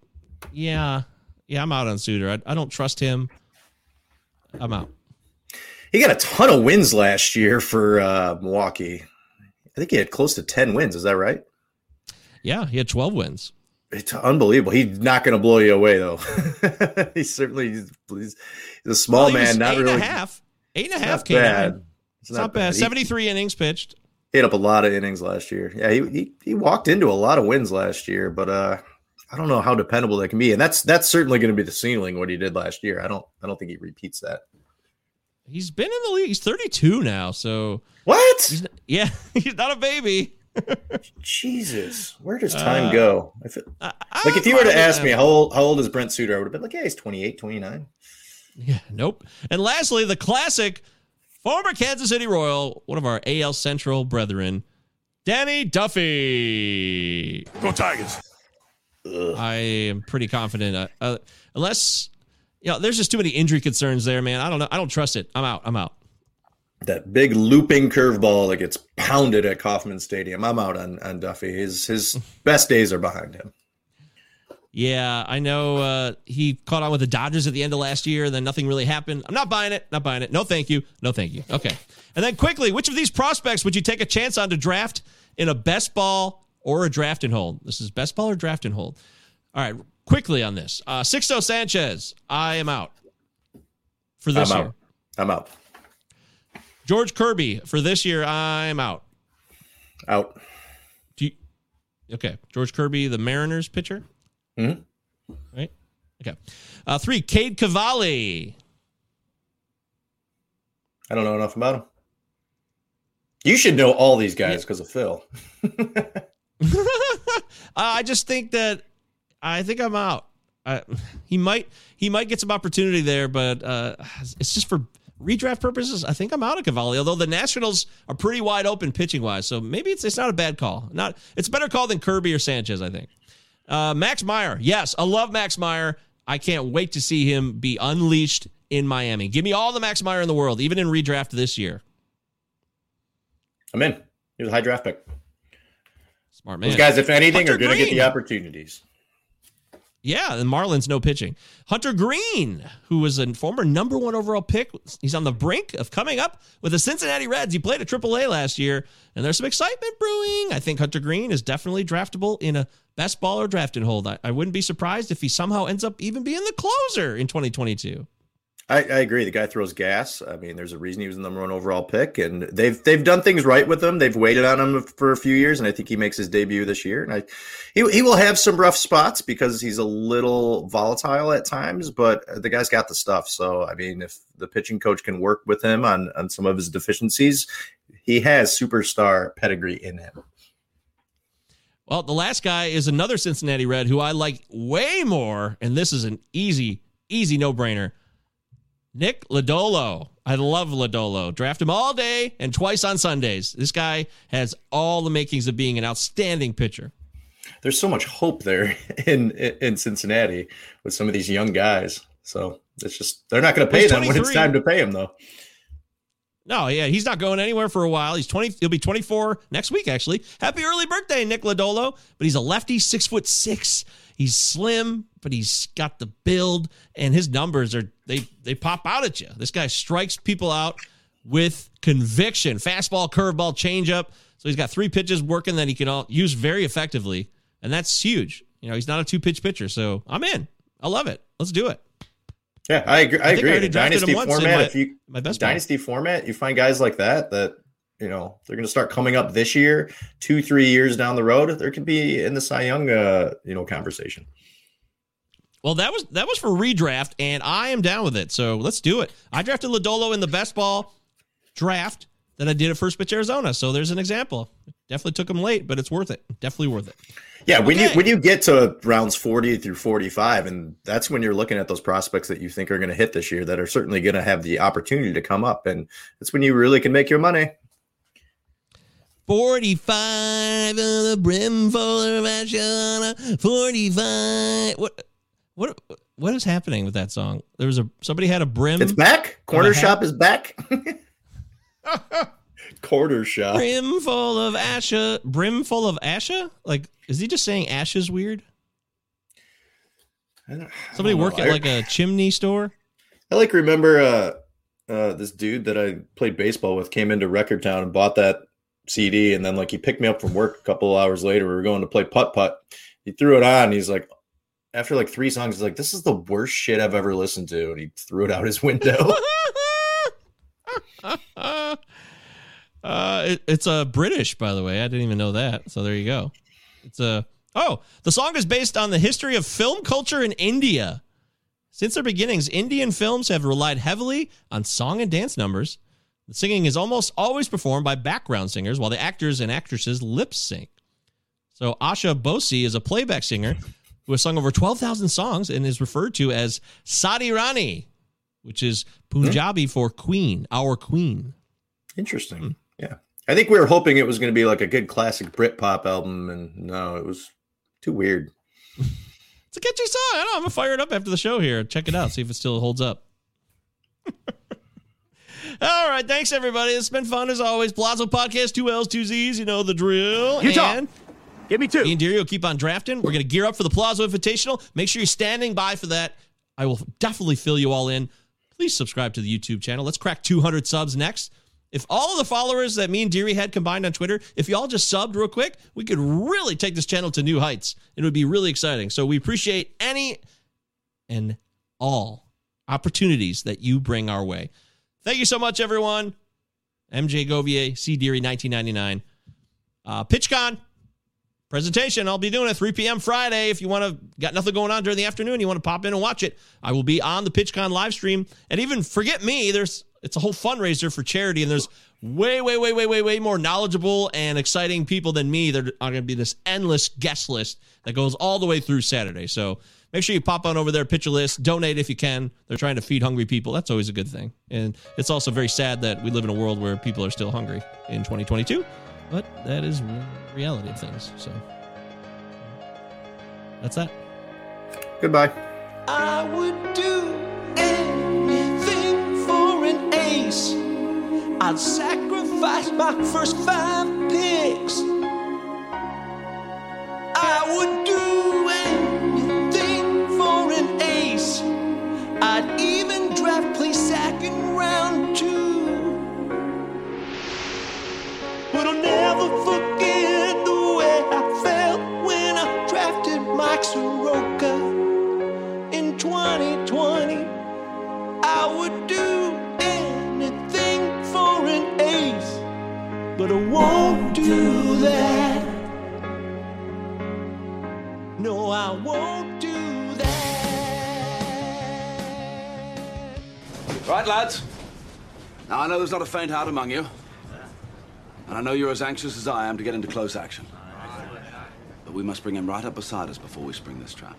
yeah, yeah, I'm out on Suter. I, I don't trust him. I'm out.
He got a ton of wins last year for uh, Milwaukee. I think he had close to 10 wins. Is that right?
Yeah, he had 12 wins.
It's unbelievable. He's not going to blow you away, though. he's certainly he's, he's a small
Well,
man, not
eight and
really
a half. Eight and a
it's
half
not
K9.
bad.
It's not, bad.
He
73 innings pitched.
hit up a lot of innings last year. Yeah, he, he he walked into a lot of wins last year, but uh, I don't know how dependable that can be. And that's that's certainly going to be the ceiling what he did last year. I don't I don't think he repeats that.
He's been in the league. He's 32 now, so
What?
he's not, yeah, he's not a baby.
Jesus, where does time
Uh,
go? I feel,
I-
like if you were to ask me how old how old is Brent Suter, I would have been like, yeah, he's 28, 29.
Yeah, nope. And lastly, the classic former Kansas City Royal, one of our AL Central brethren, Danny Duffy.
Go Tigers.
I am pretty confident, uh, uh, unless you know, there's just too many injury concerns there, man. I don't know. I don't trust it. I'm out. I'm out.
That big looping curveball that gets pounded at Kauffman Stadium. I'm out on on Duffy. His his best days are behind him.
Yeah, I know uh, he caught on with the Dodgers at the end of last year, and then nothing really happened. I'm not buying it. Not buying it. No, thank you. No, thank you. Okay. And then quickly, which of these prospects would you take a chance on to draft in a best ball or a draft and hold? This is best ball or draft and hold. All right, quickly on this. Uh, Sixto Sanchez, I am out for this
I'm
year.
out. I'm out.
George Kirby for this year, I'm out.
Out.
Do you, okay, George Kirby, the Mariners pitcher.
Mhm.
Right. Okay. Uh, three, Cade Cavalli.
I don't know enough about him. You should know all these guys because of Phil.
Uh, I just think that I think I'm out. I, he might he might get some opportunity there, but uh, it's just for redraft purposes. I think I'm out of Cavalli. Although the Nationals are pretty wide open pitching wise, so maybe it's it's not a bad call. Not it's a better call than Kirby or Sanchez. I think. Uh, Max Meyer, yes, I love Max Meyer. I can't wait to see him be unleashed in Miami. Give me all the Max Meyer in the world, even in redraft this year.
I'm in. He was a high draft pick.
Smart man.
Those guys, if anything,
Hunter
are going to get the opportunities.
Yeah, and Marlins no pitching. Hunter Greene, who was a former number one overall pick, he's on the brink of coming up with the Cincinnati Reds. He played at AAA last year, and there's some excitement brewing. I think Hunter Greene is definitely draftable in a best ball or draft and hold. I, I wouldn't be surprised if he somehow ends up even being the closer in 2022.
I, I agree. The guy throws gas. I mean, there's a reason he was the number one overall pick, and they've they've done things right with him. They've waited on him for a few years, and I think he makes his debut this year. And I, he he will have some rough spots because he's a little volatile at times, but the guy's got the stuff. So I mean, if the pitching coach can work with him on on some of his deficiencies, he has superstar pedigree in him.
Well, the last guy is another Cincinnati Red who I like way more, and this is an easy, easy no brainer. Nick Lodolo. I love Lodolo. Draft him all day and twice on Sundays. This guy has all the makings of being an outstanding pitcher.
There's so much hope there in in Cincinnati with some of these young guys. So it's just they're not going to pay them when it's time to pay them, though.
No, yeah, he's not going anywhere for a while. He's 20, he'll be 24 next week, actually. Happy early birthday, Nick Lodolo. But he's a lefty, six foot six. He He's slim, but he's got the build, and his numbers are they they pop out at you. This guy strikes people out with conviction. Fastball, curveball, changeup. So he's got three pitches working that he can all use very effectively, and that's huge. You know, he's not a two pitch pitcher, so I'm in. I love it. Let's do it.
Yeah, I agree. I,
I I
agree.
drafted
dynasty
him once in
format,
my-
if you
my best ball.
dynasty format, you find guys like that that you know they're going to start coming up this year, two, three years down the road. There could be in the Cy Young, uh, you know, conversation.
Well, that was that was for redraft, and I am down with it. So let's do it. I drafted Lodolo in the best ball draft that I did at First Pitch Arizona. So there's an example. Definitely took him late, but it's worth it. Definitely worth it.
Yeah, when you
Okay.
when you get to rounds forty through forty five, and that's when you're looking at those prospects that you think are going to hit this year, that are certainly going to have the opportunity to come up, and that's when you really can make your money.
45 of the brim full of ash 45. What what what is happening with that song? There was a somebody had a brim
It's back. Cornershop is back. Cornershop.
brim full of asha brim full of asha? Like is he just saying ashes weird?
I don't- I
Somebody
don't know.
work at like a chimney store?
I like remember uh, uh, this dude that I played baseball with came into Record Town and bought that CD, and then like he picked me up from work a couple of hours later. We were going to play putt putt. He threw it on. He's like, after like three songs, he's like, "This is the worst shit I've ever listened to," and he threw it out his window.
uh, it, it's a British, by the way. I didn't even know that. So there you go. It's a oh, the song is based on the history of film culture in India. Since their beginnings, Indian films have relied heavily on song and dance numbers. The singing is almost always performed by background singers, while the actors and actresses lip sync. So Asha Bhosle is a playback singer who has sung over 12,000 songs and is referred to as Sadi Rani, which is Punjabi for queen, our queen.
Interesting. Yeah, I think we were hoping it was going to be like a good classic Britpop album, and no, it was too weird.
It's a catchy song. I know. I'm gonna fire it up after the show here. Check it out. See if it still holds up. All right. Thanks everybody. It's been fun as always. Palazzo Podcast, two L's, two Z's. You know the drill.
Utah.
And
Give me two.
me and Deary will keep on drafting. We're gonna gear up for the Palazzo Invitational. Make sure you're standing by for that. I will definitely fill you all in. Please subscribe to the YouTube channel. Let's crack 200 subs next. If all of the followers that me and Deary had combined on Twitter, if y'all just subbed real quick, we could really take this channel to new heights. It would be really exciting. So we appreciate any and all opportunities that you bring our way. Thank you so much, everyone. MJ Govier, C Deary, 1999. Uh, PitchCon presentation. I'll be doing it 3 p.m. Friday. If you want to, got nothing going on during the afternoon, you want to pop in and watch it, I will be on the PitchCon live stream. And even forget me, there's it's a whole fundraiser for charity, and there's way, way, way, way, way, way more knowledgeable and exciting people than me. There are going to be this endless guest list that goes all the way through Saturday. So make sure you pop on over there, Pitcher List, donate if you can. They're trying to feed hungry people. That's always a good thing. And it's also very sad that we live in a world where people are still hungry in 2022, but that is re- reality of things. So that's that.
Goodbye.
I would do anything for an ace. I'd sacrifice my first five picks. I would do anything for an ace. I'd even draft play second round two. But I'll never forget the way I felt when I drafted Mike Soroka in 2020. I would do anything for an ace, but I won't do that. No, I won't
Right, lads. Now, I know there's not a faint heart among you. And I know you're as anxious as I am to get into close action. But we must bring him right up beside us before we spring this trap.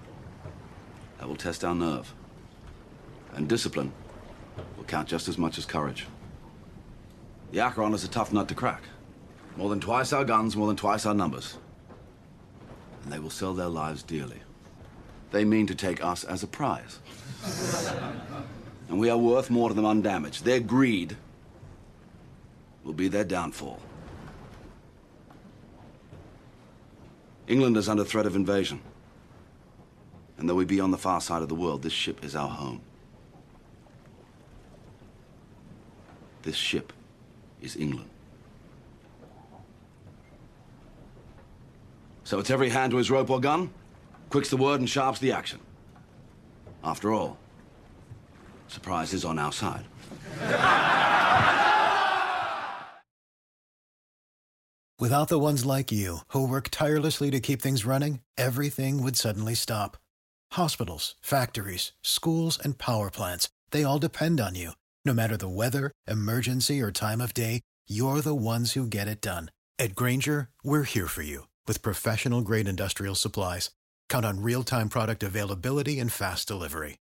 That will test our nerve. And discipline will count just as much as courage. The Acheron is a tough nut to crack. More than twice our guns, more than twice our numbers. And they will sell their lives dearly. They mean to take us as a prize. And we are worth more to them undamaged. Their greed will be their downfall. England is under threat of invasion. And though we be on the far side of the world, this ship is our home. This ship is England. So it's every hand to his rope or gun, quick's the word and sharp's the action. After all, surprise is on our side.
Without the ones like you, who work tirelessly to keep things running, everything would suddenly stop. Hospitals, factories, schools, and power plants, they all depend on you. No matter the weather, emergency, or time of day, you're the ones who get it done. At Grainger, we're here for you with professional grade industrial supplies. Count on real time product availability and fast delivery.